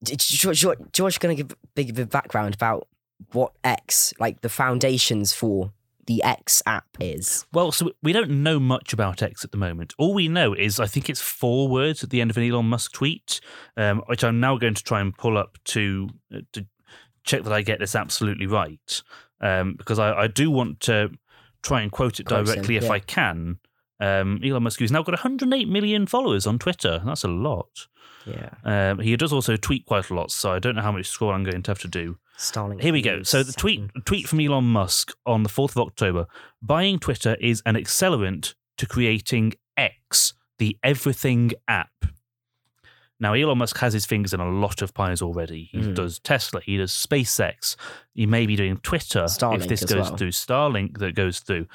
Speaker 1: do, do, do, George going to give a bit of background about what X, like the foundations for the X app, is?
Speaker 2: Well, so we don't know much about X at the moment. All we know is I think it's four words at the end of an Elon Musk tweet, um, which I'm now going to try and pull up to uh, to check that I get this absolutely right, um, because I, I do want to try and quote it
Speaker 1: him,
Speaker 2: directly if
Speaker 1: yeah.
Speaker 2: I can. Um, Elon Musk, who's now got 108 million followers on Twitter, that's a lot.
Speaker 1: Yeah,
Speaker 2: Um, he does also tweet quite a lot, so I don't know how much scroll I'm going to have to do.
Speaker 1: Starlink.
Speaker 2: Here we go. So the tweet tweet from Elon Musk on the 4th of October. Buying Twitter is an accelerant to creating X, the everything app. Now Elon Musk has his fingers in a lot of pies already. He
Speaker 1: Mm.
Speaker 2: does Tesla, he does SpaceX, he may be doing Twitter
Speaker 1: Starlink
Speaker 2: if this goes
Speaker 1: well.
Speaker 2: through Starlink that goes through.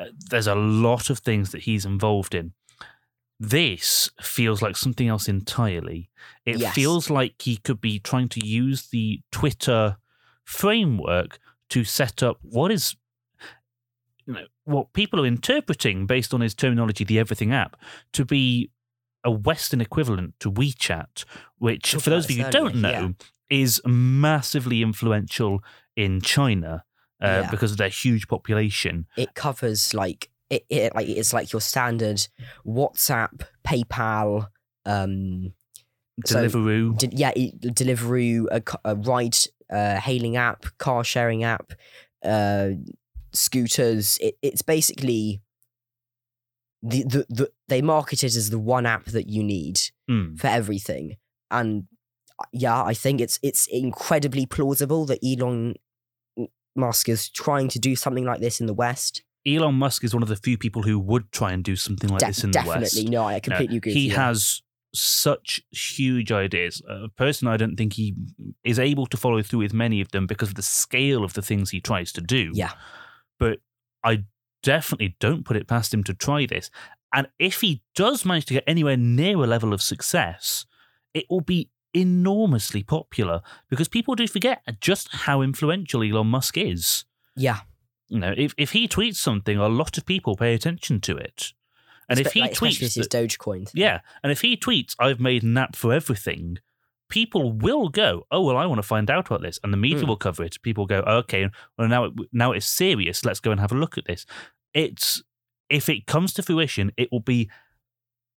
Speaker 2: Uh, there's a lot of things that he's involved in. This feels like something else entirely. It
Speaker 1: Yes.
Speaker 2: feels like he could be trying to use the Twitter framework to set up what is you know, what people are interpreting based on his terminology, the Everything app, to be a Western equivalent to WeChat, which, for those of you who don't know, is massively influential in China uh,
Speaker 1: Yeah.
Speaker 2: because of their huge population.
Speaker 1: it covers like it, it like it's like your standard WhatsApp, PayPal, um, So-
Speaker 2: Deliveroo.
Speaker 1: de- yeah, Deliveroo, a, a ride uh, hailing app, car sharing app, uh, scooters. It, it's basically the, the the they market it as the one app that you need
Speaker 2: Mm.
Speaker 1: for everything, and uh, yeah, I think it's it's incredibly plausible that Elon Musk is trying to do something like this in the West.
Speaker 2: Elon Musk is one of the few people who would try and do something like
Speaker 1: De-
Speaker 2: this in
Speaker 1: definitely,
Speaker 2: the West.
Speaker 1: no, I
Speaker 2: No,
Speaker 1: agree.
Speaker 2: He has such huge ideas. Uh, a person I don't think he is able to follow through with many of them because of the scale of the things he tries to do.
Speaker 1: Yeah.
Speaker 2: But I definitely don't put it past him to try this. And if he does manage to get anywhere near a level of success, it will be enormously popular because people do forget just how influential Elon Musk is.
Speaker 1: yeah,
Speaker 2: You know, if, if he tweets something, a lot of people pay attention to it. And if he
Speaker 1: like,
Speaker 2: tweets,
Speaker 1: with his Dogecoin, thing.
Speaker 2: yeah, and if he tweets, "I've made an app for everything," people will go, "Oh well, I want to find out about this," and the media
Speaker 1: Hmm.
Speaker 2: will cover it. People go, "Okay, well now it, now it's serious. Let's go and have a look at this." It's if it comes to fruition, it will be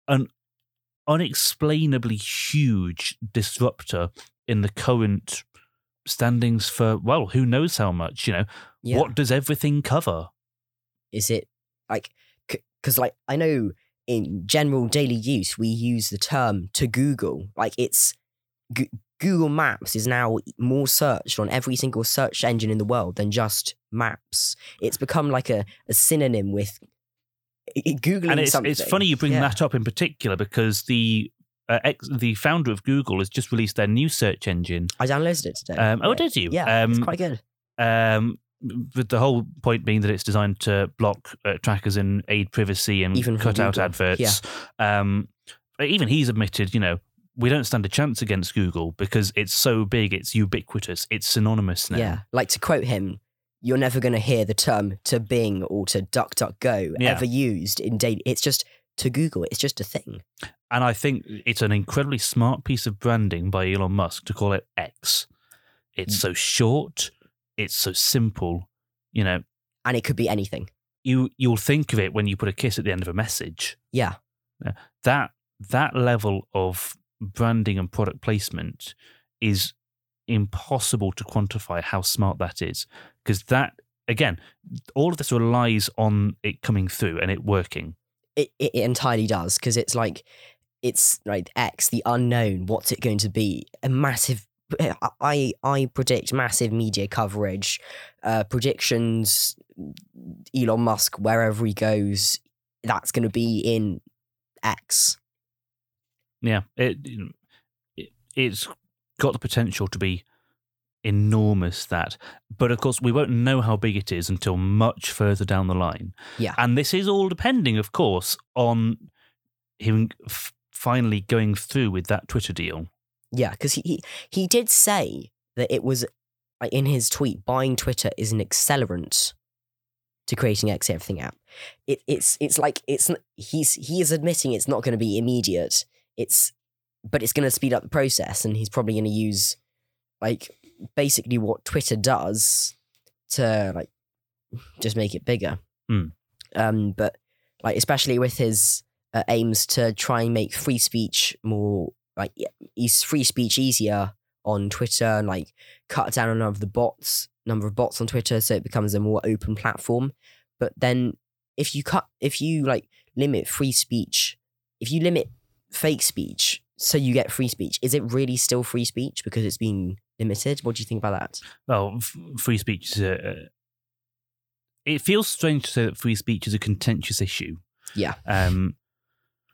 Speaker 2: an unexplainably huge disruptor in the current standings for well, who knows how much? You know,
Speaker 1: yeah.
Speaker 2: what does everything cover?
Speaker 1: is it like because like i know in general daily use we use the term to google like it's G- google maps is now more searched on every single search engine in the world than just maps it's become like a, a synonym with googling
Speaker 2: and it's,
Speaker 1: something
Speaker 2: it's funny you bring
Speaker 1: Yeah.
Speaker 2: that up in particular because the uh, ex, the founder of Google has just released their new search engine.
Speaker 1: i downloaded it today
Speaker 2: Um, Oh,
Speaker 1: yeah.
Speaker 2: did you?
Speaker 1: yeah
Speaker 2: Um,
Speaker 1: it's quite good
Speaker 2: um, with the whole point being that it's designed to block uh, trackers and aid privacy and
Speaker 1: Even
Speaker 2: cut out adverts. Um, even he's admitted, you know, we don't stand a chance against Google because it's so big, it's ubiquitous, it's synonymous now.
Speaker 1: yeah like to quote him you're never going to hear the term to bing or to duckduckgo
Speaker 2: Yeah.
Speaker 1: ever used in daily it's just to google it's just a thing
Speaker 2: And I think it's an incredibly smart piece of branding by Elon Musk to call it X. It's so short, it's so simple. You know,
Speaker 1: and it could be anything
Speaker 2: you you'll think of it when you put a kiss at the end of a message.
Speaker 1: Yeah.
Speaker 2: Uh, that that level of branding and product placement is impossible to quantify how smart that is because that again all of this relies on it coming through and it working
Speaker 1: It it, it entirely does because it's like it's like X, the unknown. What's it going to be? A massive. I I predict massive media coverage, uh, predictions. Elon Musk, wherever he goes, that's going to be in X.
Speaker 2: yeah it, it it's got the potential to be enormous that but of course we won't know how big it is until much further down the line
Speaker 1: Yeah.
Speaker 2: and this is all depending of course on him f- finally going through with that twitter deal
Speaker 1: Yeah, because he, he he did say that it was in his tweet. Buying Twitter is an accelerant to creating X Everything app. It, it's it's like it's he's he is admitting it's not going to be immediate. It's but it's going to speed up the process, and he's probably going to use like basically what Twitter does to like just make it bigger.
Speaker 2: Hmm.
Speaker 1: Um, but like especially with his uh, aims to try and make free speech more like is free speech easier on Twitter and like cut down on number of the bots, number of bots on Twitter, so it becomes a more open platform. But then if you cut, if you like limit free speech, if you limit fake speech, so you get free speech, is it really still free speech because it's been limited? What do you think about that?
Speaker 2: well f- free speech is a, it feels strange to say that free speech is a contentious issue
Speaker 1: Yeah.
Speaker 2: um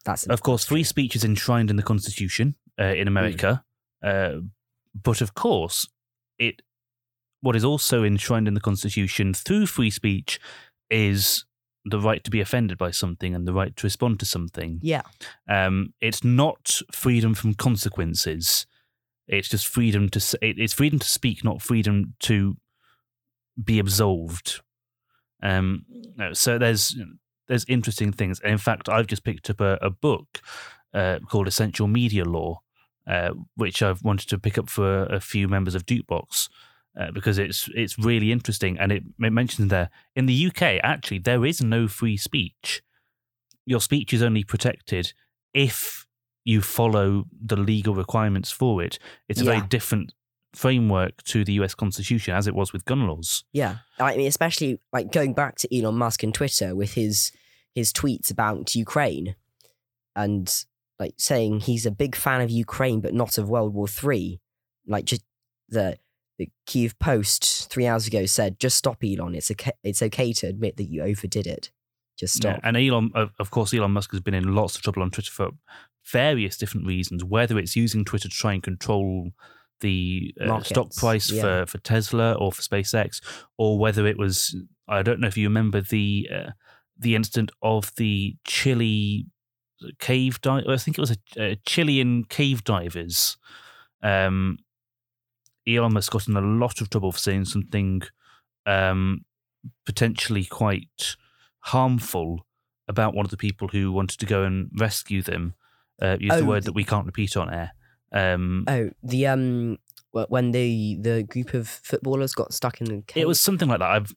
Speaker 1: That's
Speaker 2: Of course, free speech is enshrined in the Constitution uh, in America, uh, but of course, it what is also enshrined in the Constitution through free speech is the right to be offended by something and the right to respond to something.
Speaker 1: yeah,
Speaker 2: Um, it's not freedom from consequences. It's just freedom to it's freedom to speak, not freedom to be absolved. Um, so there's there's interesting things. In fact, I've just picked up a, a book uh, called Essential Media Law, uh, which I've wanted to pick up for a few members of DukeBox. Uh, because it's it's really interesting, and it, it mentions there in the UK actually there is no free speech. Your speech is only protected if you follow the legal requirements for it. It's a
Speaker 1: Yeah.
Speaker 2: very different framework to the US Constitution as it was with gun laws.
Speaker 1: yeah. I mean, especially like going back to Elon Musk and Twitter with his his tweets about Ukraine, and like saying he's a big fan of Ukraine but not of World War Three. Like just the the Kiev Post three hours ago said, "Just stop, Elon. It's okay. It's okay to admit that you overdid it. Just
Speaker 2: Yeah,
Speaker 1: stop."
Speaker 2: and Elon, of course, Elon Musk has been in lots of trouble on Twitter for various different reasons. Whether it's using Twitter to try and control the uh, stock price
Speaker 1: yeah.
Speaker 2: for, for Tesla or for SpaceX, or whether it was I don't know if you remember the uh, the incident of the Chile cave dive. I think it was a, a Chilean cave divers. Um, Elon Musk got in a lot of trouble for saying something um, potentially quite harmful about one of the people who wanted to go and rescue them. Uh, use
Speaker 1: Oh,
Speaker 2: the word that we can't repeat on air. Um,
Speaker 1: Oh, the um, when the the group of footballers got stuck in the cave.
Speaker 2: it was something like that. I've,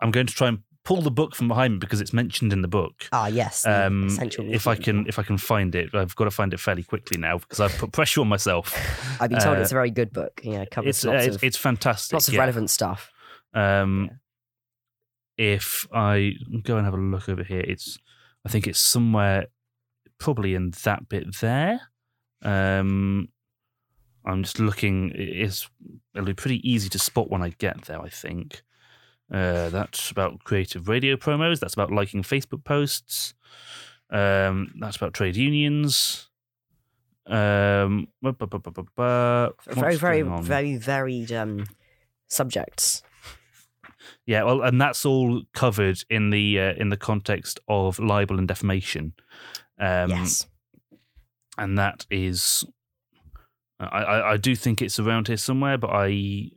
Speaker 2: I'm going to try and pull the book from behind me because it's mentioned in the book.
Speaker 1: ah yes.
Speaker 2: Um,
Speaker 1: essential
Speaker 2: if I can, if I can find it, I've got to find it fairly quickly now because I've put pressure on myself.
Speaker 1: I've been told
Speaker 2: uh,
Speaker 1: it's a very good book. Yeah, it covers
Speaker 2: It's uh,
Speaker 1: lots
Speaker 2: it's,
Speaker 1: of
Speaker 2: it's fantastic.
Speaker 1: lots of
Speaker 2: yeah.
Speaker 1: relevant stuff.
Speaker 2: Um,
Speaker 1: Yeah.
Speaker 2: If I go and have a look over here, it's I think it's somewhere probably in that bit there. Um, I'm just looking. It's it'll be pretty easy to spot when I get there. I think uh, that's about creative radio promos. That's about liking Facebook posts. Um, that's about trade unions. Um, bu- bu- bu-
Speaker 1: very, very, very varied um, subjects.
Speaker 2: Yeah, well, and that's all covered in the uh, in the context of libel and defamation. Um,
Speaker 1: yes.
Speaker 2: And that is, I, I, I do think it's around here somewhere, but I,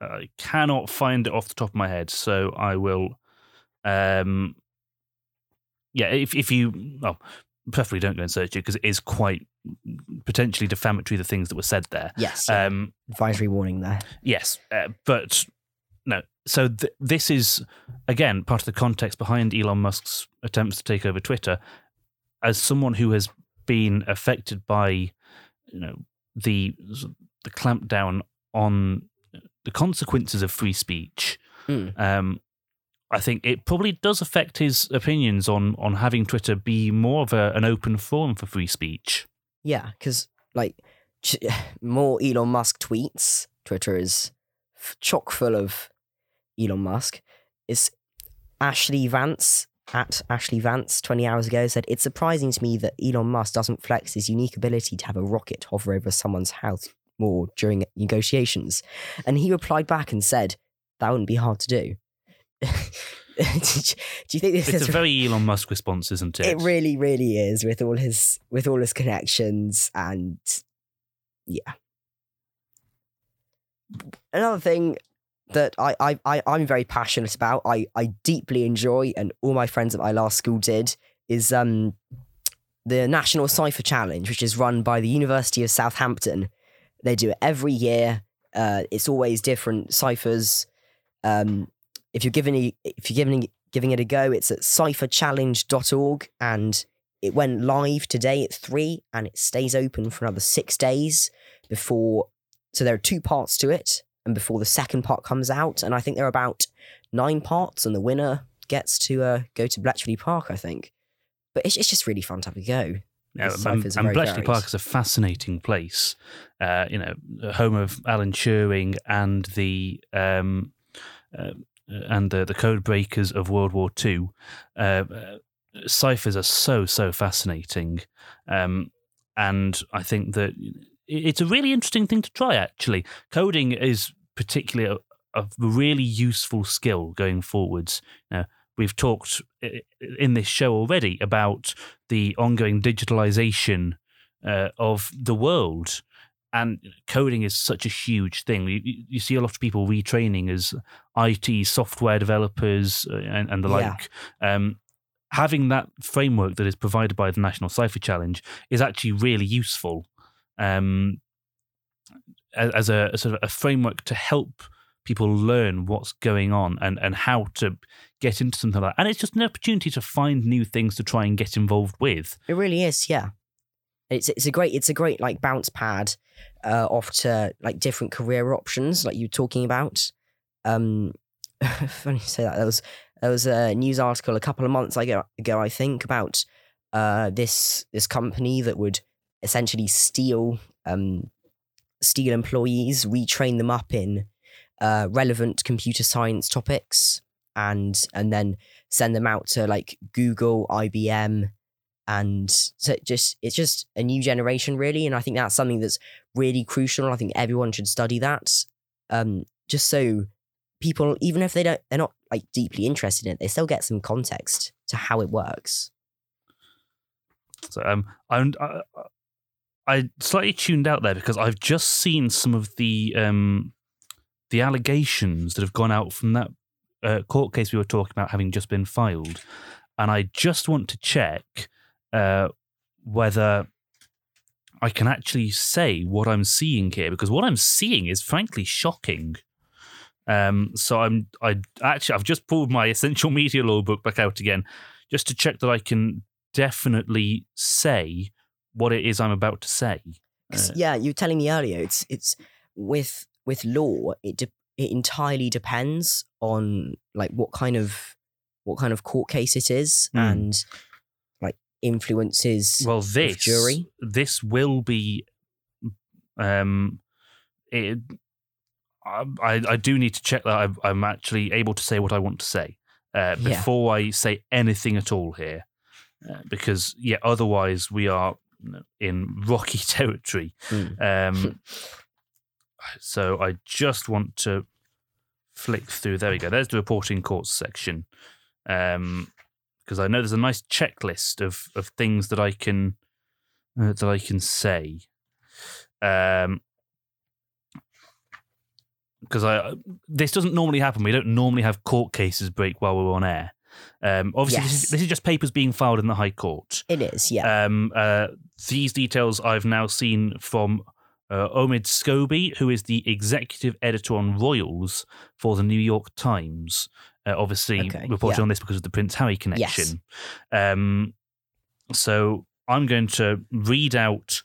Speaker 2: I cannot find it off the top of my head. So I will, um, yeah, if if you, well, preferably don't go and search it because it is quite potentially defamatory the things that were said there.
Speaker 1: Yes.
Speaker 2: Um,
Speaker 1: Advisory warning there.
Speaker 2: Yes, uh, but no. So th- this is again part of the context behind Elon Musk's attempts to take over Twitter. as someone who has been affected by, you know, the the clampdown on the consequences of free speech,
Speaker 1: Mm.
Speaker 2: um, I think it probably does affect his opinions on on having Twitter be more of a, an open forum for free speech.
Speaker 1: Yeah, because like more Elon Musk tweets. Twitter is chock full of Elon Musk. Is Ashley Vance at Ashley Vance twenty hours ago said it's surprising to me that Elon Musk doesn't flex his unique ability to have a rocket hover over someone's house more during negotiations, and he replied back and said that wouldn't be hard to do. do you think this
Speaker 2: It's
Speaker 1: is
Speaker 2: a very Elon Musk response, isn't it?
Speaker 1: it really, really is with all his with all his connections and yeah. Another thing that I, I, I I'm very passionate about, I, I deeply enjoy, and all my friends at my last school did, is um the National Cipher Challenge, which is run by the University of Southampton. They do it every year. Uh, it's always different ciphers. Um, if you're giving if you're giving giving it a go, it's at cipherchallenge.org and it went live today at three and it stays open for another six days before. So there are two parts to it, and before the second part comes out, and I think there are about nine parts, and the winner gets to uh, go to Bletchley Park, I think. But it's, it's just really fun to have a go.
Speaker 2: Yeah, and, and Bletchley. Park is a fascinating place. Uh, you know, home of Alan Turing and the um, uh, and the the code breakers of World War Two. Uh, uh, ciphers are so so fascinating, um, and I think that it's a really interesting thing to try. Actually, coding is particularly a, a really useful skill going forwards. Now, we've talked in this show already about the ongoing digitalization uh, of the world. And coding is such a huge thing. You, you- see a lot of people retraining as IT software developers uh, and, and the
Speaker 1: Yeah.
Speaker 2: like. Um, having that framework that is provided by the National Cipher Challenge is actually really useful um, as, a, a sort of a framework to help people learn what's going on and, and how to get into something like that. And it's just an opportunity to find new things to try and get involved with.
Speaker 1: It really is, yeah. It's it's a great it's a great like bounce pad uh, off to like different career options, like you were talking about. Um, funny you say that. There was there was a news article a couple of months ago, ago I think, about uh, this this company that would essentially steal um, steal employees, retrain them up in uh, relevant computer science topics, and and then send them out to like Google, IBM, and so it just it's just a new generation really, and I think that's something that's really crucial. I think everyone should study that, um, just so people, even if they don't, they're not like deeply interested in it, they still get some context to how it works.
Speaker 2: So um, I'm, I, I slightly tuned out there because I've just seen some of the um, the allegations that have gone out from that uh, court case we were talking about having just been filed, and I just want to check uh, whether I can actually say what I'm seeing here because what I'm seeing is frankly shocking. Um, so I'm I actually I've just pulled my essential media law book back out again just to check that I can definitely say what it is I'm about to say. Uh,
Speaker 1: yeah, you were telling me earlier. It's it's with with law. It de- it entirely depends on like what kind of what kind of court case it is
Speaker 2: Hmm.
Speaker 1: and like influences.
Speaker 2: well, this
Speaker 1: jury?
Speaker 2: this will be. Um, it, I I I do need to check that I'm, I'm actually able to say what I want to say uh,
Speaker 1: Yeah.
Speaker 2: before I say anything at all here, uh, because yeah, otherwise we are in rocky territory.
Speaker 1: Mm.
Speaker 2: Um, so I just want to flick through. There we go. There's the reporting courts section. Um, because I know there's a nice checklist of of things that I can uh, that I can say. Um, because I this doesn't normally happen. We don't normally have court cases break while we're on air. Um, obviously, this, is, this is just papers being filed in the High Court.
Speaker 1: It is, yeah.
Speaker 2: Um, uh, these details I've now seen from uh, Omid Scobie, who is the executive editor on royals for the New York Times. Uh, obviously,
Speaker 1: Okay,
Speaker 2: reporting
Speaker 1: yeah.
Speaker 2: on this because of the Prince Harry connection. Um, so I'm going to read out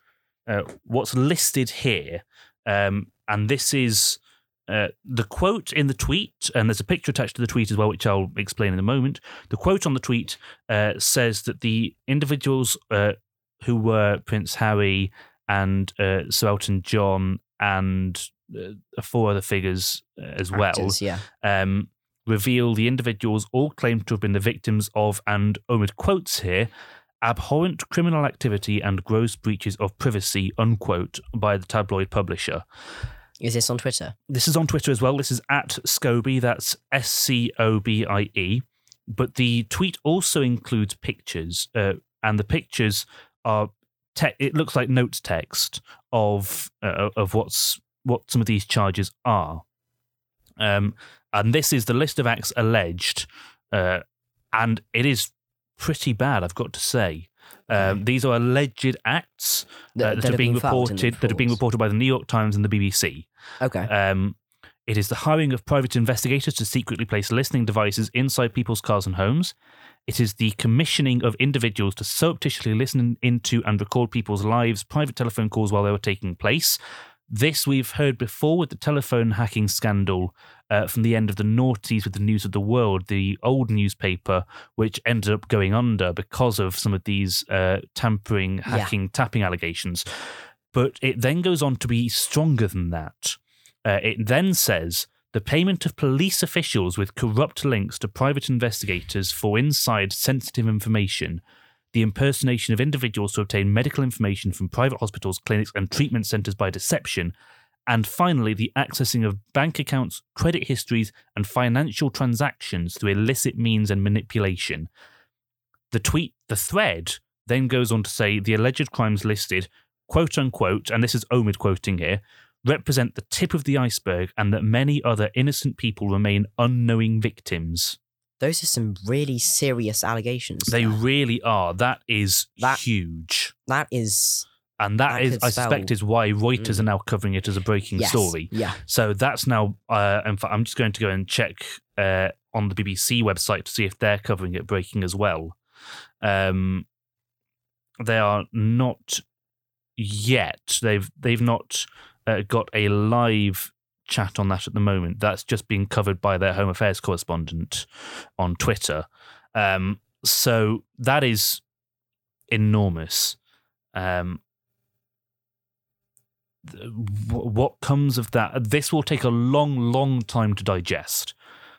Speaker 2: uh, what's listed here. Um, and this is uh, the quote in the tweet, and there's a picture attached to the tweet as well, which I'll explain in a moment. The quote on the tweet uh, says that the individuals uh, who were Prince Harry and uh, Sir Elton John and uh, four other figures uh, as well
Speaker 1: yeah.
Speaker 2: um, reveal the individuals all claimed to have been the victims of, and Omid quotes here, abhorrent criminal activity and gross breaches of privacy, unquote, by the tabloid publisher.
Speaker 1: Is this on Twitter?
Speaker 2: This is on Twitter as well. This is at Scobie, that's S C O B I E. But the tweet also includes pictures, uh, and the pictures are, te- it looks like notes text of uh, of what's what some of these charges are. Um, and this is the list of acts alleged, uh, and it is pretty bad, I've got to say. Um, these are alleged acts uh, that, are being
Speaker 1: been filed in the
Speaker 2: reported that are being reported by the New York Times and the BBC.
Speaker 1: Okay.
Speaker 2: Um, it is the hiring of private investigators to secretly place listening devices inside people's cars and homes. It is the commissioning of individuals to surreptitiously listen into and record people's lives, private telephone calls while they were taking place. This we've heard before with the telephone hacking scandal uh, from the end of the noughties with the News of the World, the old newspaper, which ended up going under because of some of these uh, tampering,
Speaker 1: Yeah.
Speaker 2: hacking, tapping allegations. But it then goes on to be stronger than that. Uh, it then says the payment of police officials with corrupt links to private investigators for inside sensitive information, the impersonation of individuals to obtain medical information from private hospitals, clinics, and treatment centres by deception, and finally, the accessing of bank accounts, credit histories, and financial transactions through illicit means and manipulation. The tweet, the thread, then goes on to say the alleged crimes listed, quote unquote, and this is Omid quoting here, represent the tip of the iceberg and that many other innocent people remain unknowing victims.
Speaker 1: Those are some really serious allegations.
Speaker 2: They
Speaker 1: there.
Speaker 2: really are. That is
Speaker 1: That-
Speaker 2: huge.
Speaker 1: that is
Speaker 2: And that
Speaker 1: that
Speaker 2: is, I suspect,
Speaker 1: spell-
Speaker 2: is why Reuters
Speaker 1: Mm.
Speaker 2: are now covering it as a breaking
Speaker 1: yes.
Speaker 2: story.
Speaker 1: Yeah.
Speaker 2: So that's now, uh, in fact, I'm just going to go and check uh, on the BBC website to see if they're covering it breaking as well. Um, they are not yet. They've they've not uh, got a live chat on that at the moment. That's just being covered by their Home Affairs correspondent on Twitter. Um, so that is enormous. Um, what comes of that? This will take a long, long time to digest.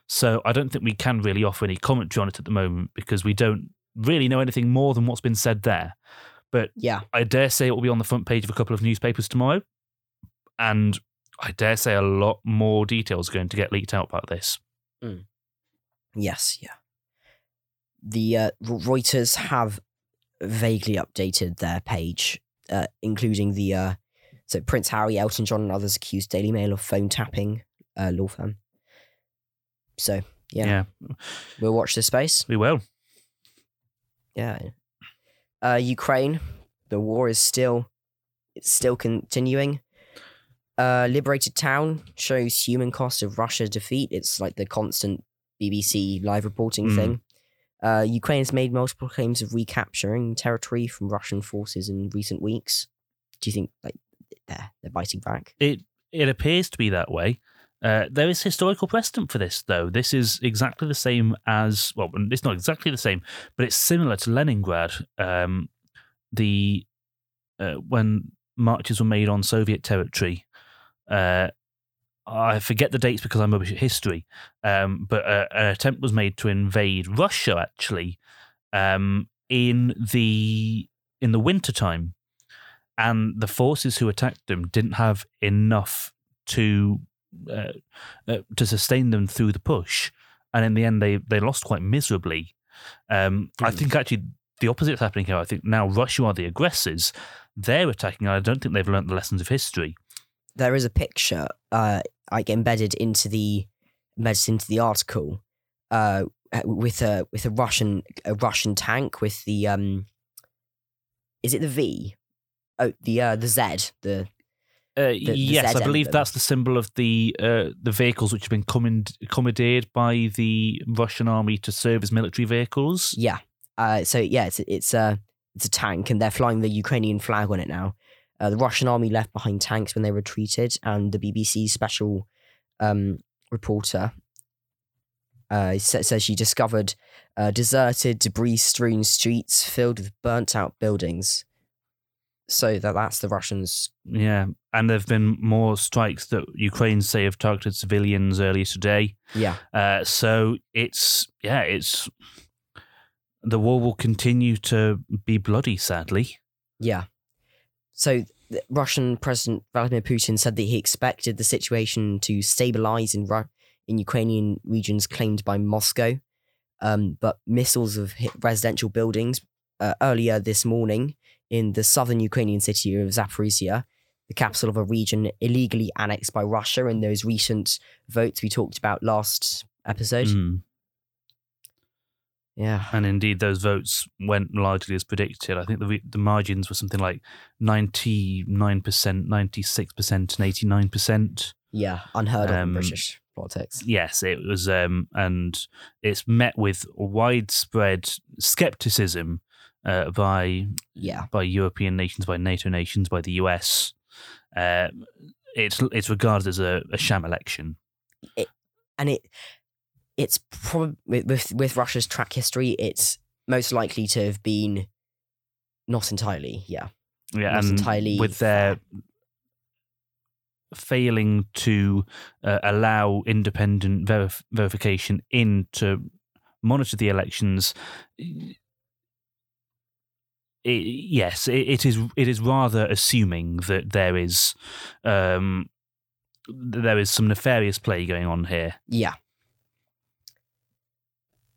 Speaker 2: So I don't think we can really offer any commentary on it at the moment because we don't really know anything more than what's been said there. But
Speaker 1: Yeah.
Speaker 2: I dare say it will be on the front page of a couple of newspapers tomorrow. And I dare say a lot more details are going to get leaked out about this.
Speaker 1: Yes. Yeah. The uh, Reuters have vaguely updated their page, uh, including the uh, so Prince Harry, Elton John, and others accused Daily Mail of phone tapping uh, law firm. So yeah, we'll watch this space.
Speaker 2: we will.
Speaker 1: Yeah. Uh, Ukraine, the war is still it's still continuing. Uh, Liberated Town shows human cost of Russia defeat. It's like the constant BBC live reporting
Speaker 2: Mm.
Speaker 1: thing. Uh, Ukraine has made multiple claims of recapturing territory from Russian forces in recent weeks. Do you think like they're they're biting back?
Speaker 2: It it appears to be that way. Uh, there is historical precedent for this, though. This is exactly the same as well. It's not exactly the same, but it's similar to Leningrad. Um, the uh, when marches were made on Soviet territory. Uh, I forget the dates because I'm rubbish at history. Um, but uh, an attempt was made to invade Russia actually um, in the in the winter time, and the forces who attacked them didn't have enough to uh, uh, to sustain them through the push, and in the end they they lost quite miserably. Um, I
Speaker 1: Hmm.
Speaker 2: think actually the opposite is happening here. I think now Russia are the aggressors; they're attacking. I don't think they've learned the lessons of history.
Speaker 1: There is a picture, uh, like embedded into the embedded into the article, uh, with a with a Russian a Russian tank with the um, is it the V? Oh, the uh, the Z, the
Speaker 2: Uh,
Speaker 1: the
Speaker 2: yes,
Speaker 1: Z
Speaker 2: I believe
Speaker 1: emblem.
Speaker 2: that's the symbol of the uh, the vehicles which have been command- commandeered by the Russian army to serve as military vehicles.
Speaker 1: Yeah. Uh, so yeah, it's it's uh it's a tank, and they're flying the Ukrainian flag on it now. Uh, the Russian army left behind tanks when they retreated, and the BBC special um, reporter uh, sa- says she discovered uh, deserted, debris-strewn streets filled with burnt-out buildings. So that that's the Russians.
Speaker 2: Yeah, and there've been more strikes that Ukraine say have targeted civilians earlier today.
Speaker 1: Yeah,
Speaker 2: Uh, so it's yeah, it's the war will continue to be bloody. Sadly,
Speaker 1: yeah. So Russian President Vladimir Putin said that he expected the situation to stabilize in Ru- in Ukrainian regions claimed by Moscow, um, but missiles have hit residential buildings uh, earlier this morning in the southern Ukrainian city of Zaporizhia, the capital of a region illegally annexed by Russia in those recent votes we talked about last episode.
Speaker 2: Mm.
Speaker 1: Yeah.
Speaker 2: and indeed those votes went largely as predicted. I think the the margins were something like ninety nine percent, ninety six percent, and eighty nine percent.
Speaker 1: Yeah. Unheard of in
Speaker 2: Um,
Speaker 1: British politics.
Speaker 2: Yes, it was, um, and it's met with widespread skepticism uh, by
Speaker 1: Yeah.
Speaker 2: by European nations, by NATO nations, by the US. Uh, it's it's regarded as a, a sham election.
Speaker 1: and it it's probably with, with Russia's track history, it's most likely to have been not entirely, yeah,
Speaker 2: Yeah,
Speaker 1: not
Speaker 2: and
Speaker 1: entirely
Speaker 2: with their failing to uh, allow independent verif- verification in to monitor the elections. i yes, it, it is. It is rather assuming that there is, um, there is some nefarious play going on here.
Speaker 1: yeah.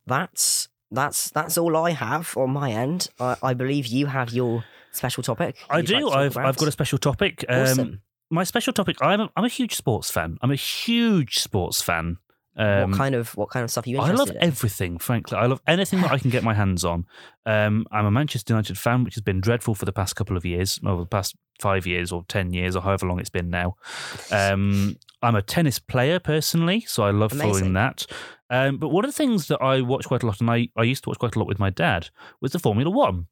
Speaker 1: That's that's that's all I have on my end. I, I believe you have your special topic.
Speaker 2: I
Speaker 1: you'd like
Speaker 2: do.
Speaker 1: to
Speaker 2: I've I've got a special topic. Um,
Speaker 1: awesome.
Speaker 2: my special topic. I'm a, I'm a huge sports fan. I'm a huge sports fan. Um,
Speaker 1: what kind of what kind of stuff are you
Speaker 2: I love
Speaker 1: in?
Speaker 2: everything, frankly. I love anything that I can get my hands on. Um, I'm a Manchester United fan, which has been dreadful for the past couple of years, over the past five years or 10 years, or however long it's been now. Um, I'm a tennis player personally, so I love
Speaker 1: Amazing.
Speaker 2: following that. Um, but one of the things that I watch quite a lot, and I, I used to watch quite a lot with my dad, was the Formula One.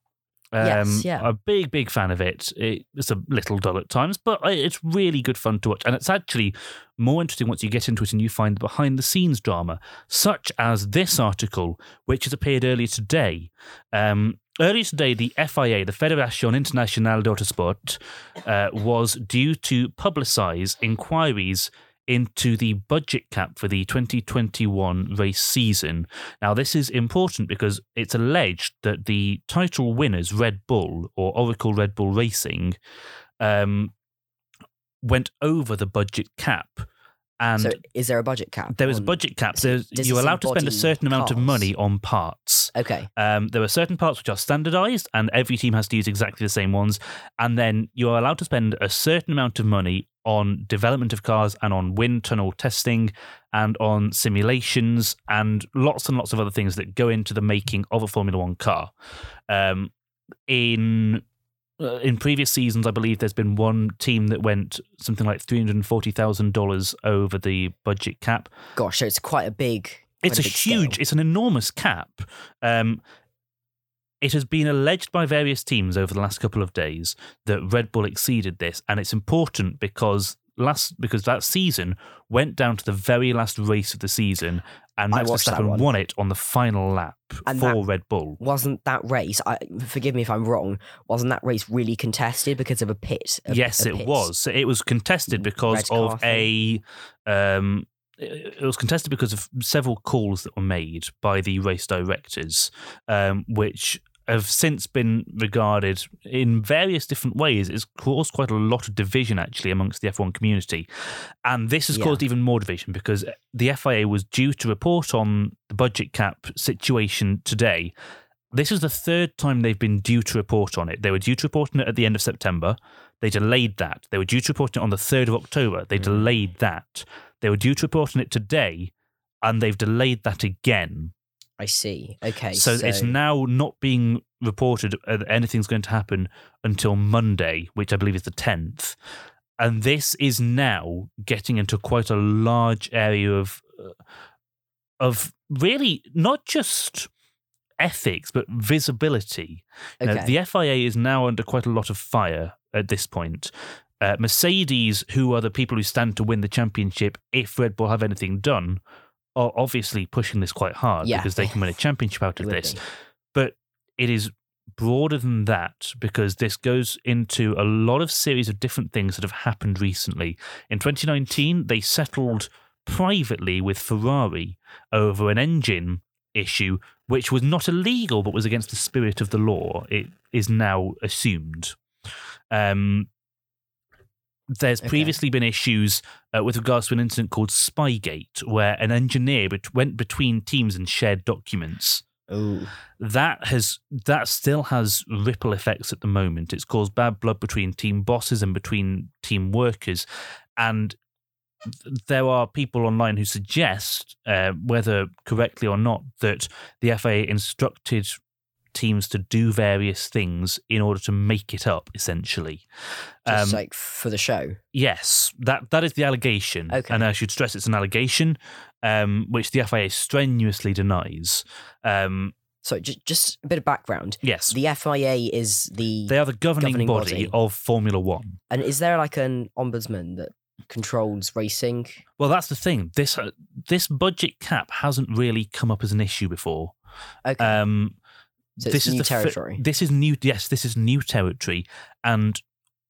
Speaker 2: Um,
Speaker 1: Yes, yeah.
Speaker 2: A big, big fan of it. it. It's a little dull at times, but I- it's really good fun to watch. And it's actually more interesting once you get into it and you find the behind the scenes drama, such as this article, which has appeared earlier today. Um, earlier today, the FIA, the Federación Internacional de Autosport, uh, was due to publicise inquiries into the budget cap for the 2021 race season. Now, this is important because it's alleged that the title winners, Red Bull or Oracle Red Bull Racing, um, went over the budget cap. And
Speaker 1: so is there a budget cap?
Speaker 2: there was a budget cap.
Speaker 1: so
Speaker 2: you're allowed to spend a certain amount of money on parts.
Speaker 1: Okay.
Speaker 2: Um, there are certain parts which are standardized, and every team has to use exactly the same ones. And then you are allowed to spend a certain amount of money on development of cars and on wind tunnel testing and on simulations and lots and lots of other things that go into the making of a Formula One car. Um, in uh, in previous seasons, I believe there's been one team that went something like three hundred forty thousand dollars over the budget cap
Speaker 1: Gosh, so it's quite a big.
Speaker 2: it's a,
Speaker 1: big
Speaker 2: huge
Speaker 1: scale.
Speaker 2: it's an enormous cap um it has been alleged by various teams over the last couple of days that Red Bull exceeded this, and it's important because last because that season went down to the very last race of the season, and Max Verstappen won it on the final lap
Speaker 1: And
Speaker 2: for Red Bull.
Speaker 1: Wasn't that race? I forgive me if I'm wrong. Wasn't that race really contested because of a pit? a-
Speaker 2: yes,
Speaker 1: a
Speaker 2: it
Speaker 1: pit?
Speaker 2: was. So It was contested because
Speaker 1: Red
Speaker 2: of a. Um, it it was contested because of several calls that were made by the race directors, um, which have since been regarded in various different ways. It's caused quite a lot of division actually amongst the F1 community. And this has
Speaker 1: Yeah.
Speaker 2: caused even more division because the FIA was due to report on the budget cap situation today. This is the third time they've been due to report on it. They were due to report on it at the end of September. They delayed that. They were due to report on it on the 3rd of October. They
Speaker 1: Mm.
Speaker 2: delayed that. They were due to report on it today, and they've delayed that again.
Speaker 1: I see. Okay.
Speaker 2: So, it's now not being reported that anything's going to happen until Monday, which I believe is the 10th. And this is now getting into quite a large area of uh, of really not just ethics, but visibility.
Speaker 1: Okay.
Speaker 2: the FIA is now under quite a lot of fire at this point. Uh, Mercedes, who are the people who stand to win the championship if Red Bull have anything done, are obviously pushing this quite hard
Speaker 1: Yeah.
Speaker 2: because they can win a championship out of this.
Speaker 1: be.
Speaker 2: But it is broader than that because this goes into a lot of series of different things that have happened recently. In 2019, they settled privately with Ferrari over an engine issue which was not illegal but was against the spirit of the law. It is now assumed. Um, there's
Speaker 1: Okay.
Speaker 2: previously been issues uh, with regards to an incident called Spygate, where an engineer bet- went between teams and shared documents
Speaker 1: Ooh.
Speaker 2: that has that still has ripple effects at the moment. It's caused bad blood between team bosses and between team workers, and there are people online who suggest, uh, whether correctly or not, that the FIA instructed teams to do various things in order to make it up. Essentially,
Speaker 1: Just
Speaker 2: Um,
Speaker 1: like for the show.
Speaker 2: Yes, that that is the allegation,
Speaker 1: Okay.
Speaker 2: and I should stress it's an allegation, um, which the FIA strenuously denies. Um,
Speaker 1: So just just a bit of background.
Speaker 2: yes,
Speaker 1: The FIA is the
Speaker 2: They are the governing,
Speaker 1: Governing
Speaker 2: body,
Speaker 1: body.
Speaker 2: of Formula One.
Speaker 1: and is there like an ombudsman that controls racing?
Speaker 2: Well, that's the thing. This uh, this budget cap hasn't really come up as an issue before.
Speaker 1: Okay.
Speaker 2: Um,
Speaker 1: so
Speaker 2: this is
Speaker 1: new territory.
Speaker 2: this is new. Yes, this is new territory, and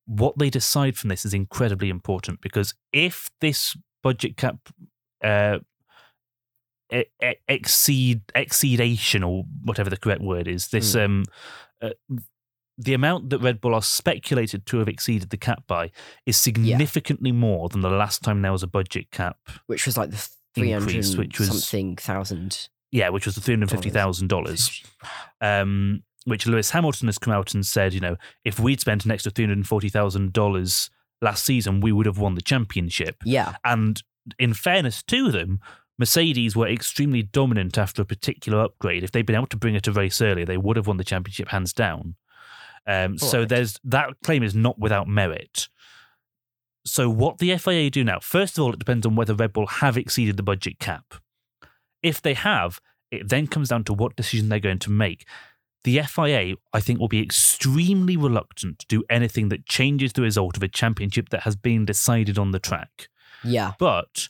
Speaker 2: what they decide from this is incredibly important because if this budget cap uh, exceed exceedation or whatever the correct word is, this
Speaker 1: Hmm.
Speaker 2: um. Uh, the amount that Red Bull are speculated to have exceeded the cap by is significantly more than the last time there was a budget cap.
Speaker 1: which was like the three hundred
Speaker 2: Increase, which was-
Speaker 1: something thousand.
Speaker 2: Yeah, which was the three hundred fifty thousand dollars. Um, which Lewis Hamilton has come out and said, you know, if we'd spent an extra three hundred forty thousand dollars last season, we would have won the championship.
Speaker 1: Yeah,
Speaker 2: And in fairness to them, Mercedes were extremely dominant after a particular upgrade. If they'd been able to bring it a race earlier, they would have won the championship hands down. Um, so there's that claim is not without merit. So what the FIA do now? First of all, it depends on whether Red Bull have exceeded the budget cap. If they have, it then comes down to what decision they're going to make. The FIA, I think, will be extremely reluctant to do anything that changes the result of a championship that has been decided on the track.
Speaker 1: yeah,
Speaker 2: But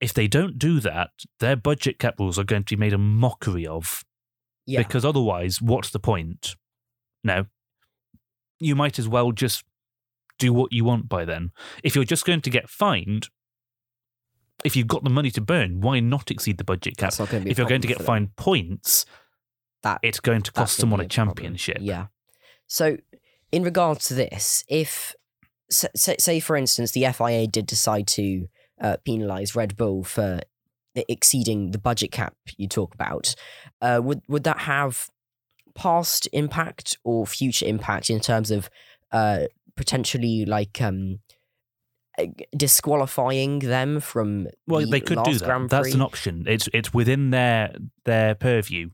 Speaker 2: if they don't do that, their budget cap rules are going to be made a mockery of.
Speaker 1: yeah.
Speaker 2: Because otherwise, what's the point? No. You might as well just do what you want by then. If you're just going to get fined, if you've got the money to burn, why not exceed the budget cap?
Speaker 1: That's not going to be. a
Speaker 2: If you're going to get fined points,
Speaker 1: That-
Speaker 2: it's going to cost someone a
Speaker 1: problem.
Speaker 2: championship.
Speaker 1: Yeah. So, in regards to this, if say, say for instance the FIA did decide to uh, penalise Red Bull for exceeding the budget cap you talk about, uh, would would that have past impact or future impact in terms of uh, potentially like um, disqualifying them from
Speaker 2: Well,
Speaker 1: the
Speaker 2: they could do that.
Speaker 1: Grand
Speaker 2: That's an option. It's it's within their their purview.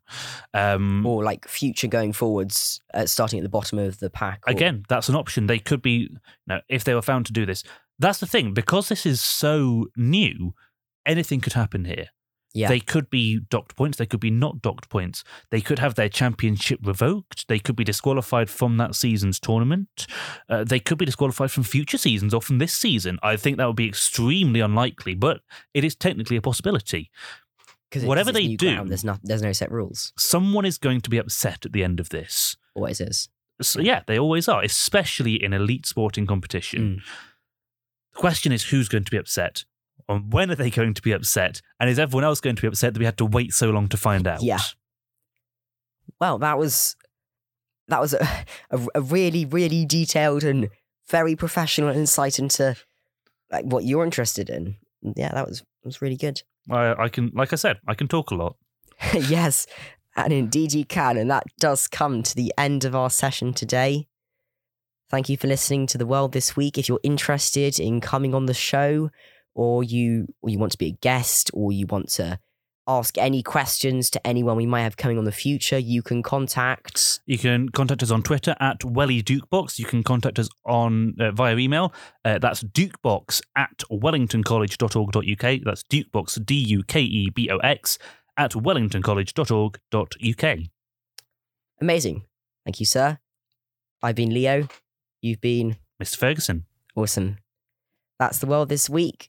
Speaker 2: Um,
Speaker 1: or like future going forwards, uh, starting at the bottom of the pack. or-
Speaker 2: Again, that's an option. They could be, no, if they were found to do this. That's the thing. Because this is so new, anything could happen here.
Speaker 1: Yeah.
Speaker 2: They could be docked points. They could be not docked points. They could have their championship revoked. They could be disqualified from that season's tournament. Uh, they could be disqualified from future seasons or from this season. I think that would be extremely unlikely, but it is technically a possibility.
Speaker 1: 'Cause 'cause
Speaker 2: whatever they do-
Speaker 1: ground, there's not there's no set rules.
Speaker 2: Someone is going to be upset at the end of this.
Speaker 1: Always is.
Speaker 2: So, yeah, they always are, especially in elite sporting competition.
Speaker 1: Mm.
Speaker 2: The question is who's going to be upset? When are they going to be upset? And is everyone else going to be upset that we had to wait so long to find out?
Speaker 1: Yeah. Well, that was that was a, a, a really really detailed and very professional insight into like what you're interested in. Yeah, that was was really good.
Speaker 2: I, I can, like I said, I can talk a lot.
Speaker 1: yes, and indeed you can, and that does come to the end of our session today. Thank you for listening to the world this week. If you're interested in coming on the show, or you or you want to be a guest, or you want to ask any questions to anyone we might have coming on the future, you can contact.
Speaker 2: You can contact us on Twitter at Welly DukeBox. You can contact us on uh, via email. Uh, that's dukebox at wellingtoncollege.org.uk. That's dukebox, D U K E B O X, at wellingtoncollege.org.uk.
Speaker 1: Amazing. Thank you, sir. I've been Leo. You've been
Speaker 2: Mr. Ferguson.
Speaker 1: awesome. That's the world this week.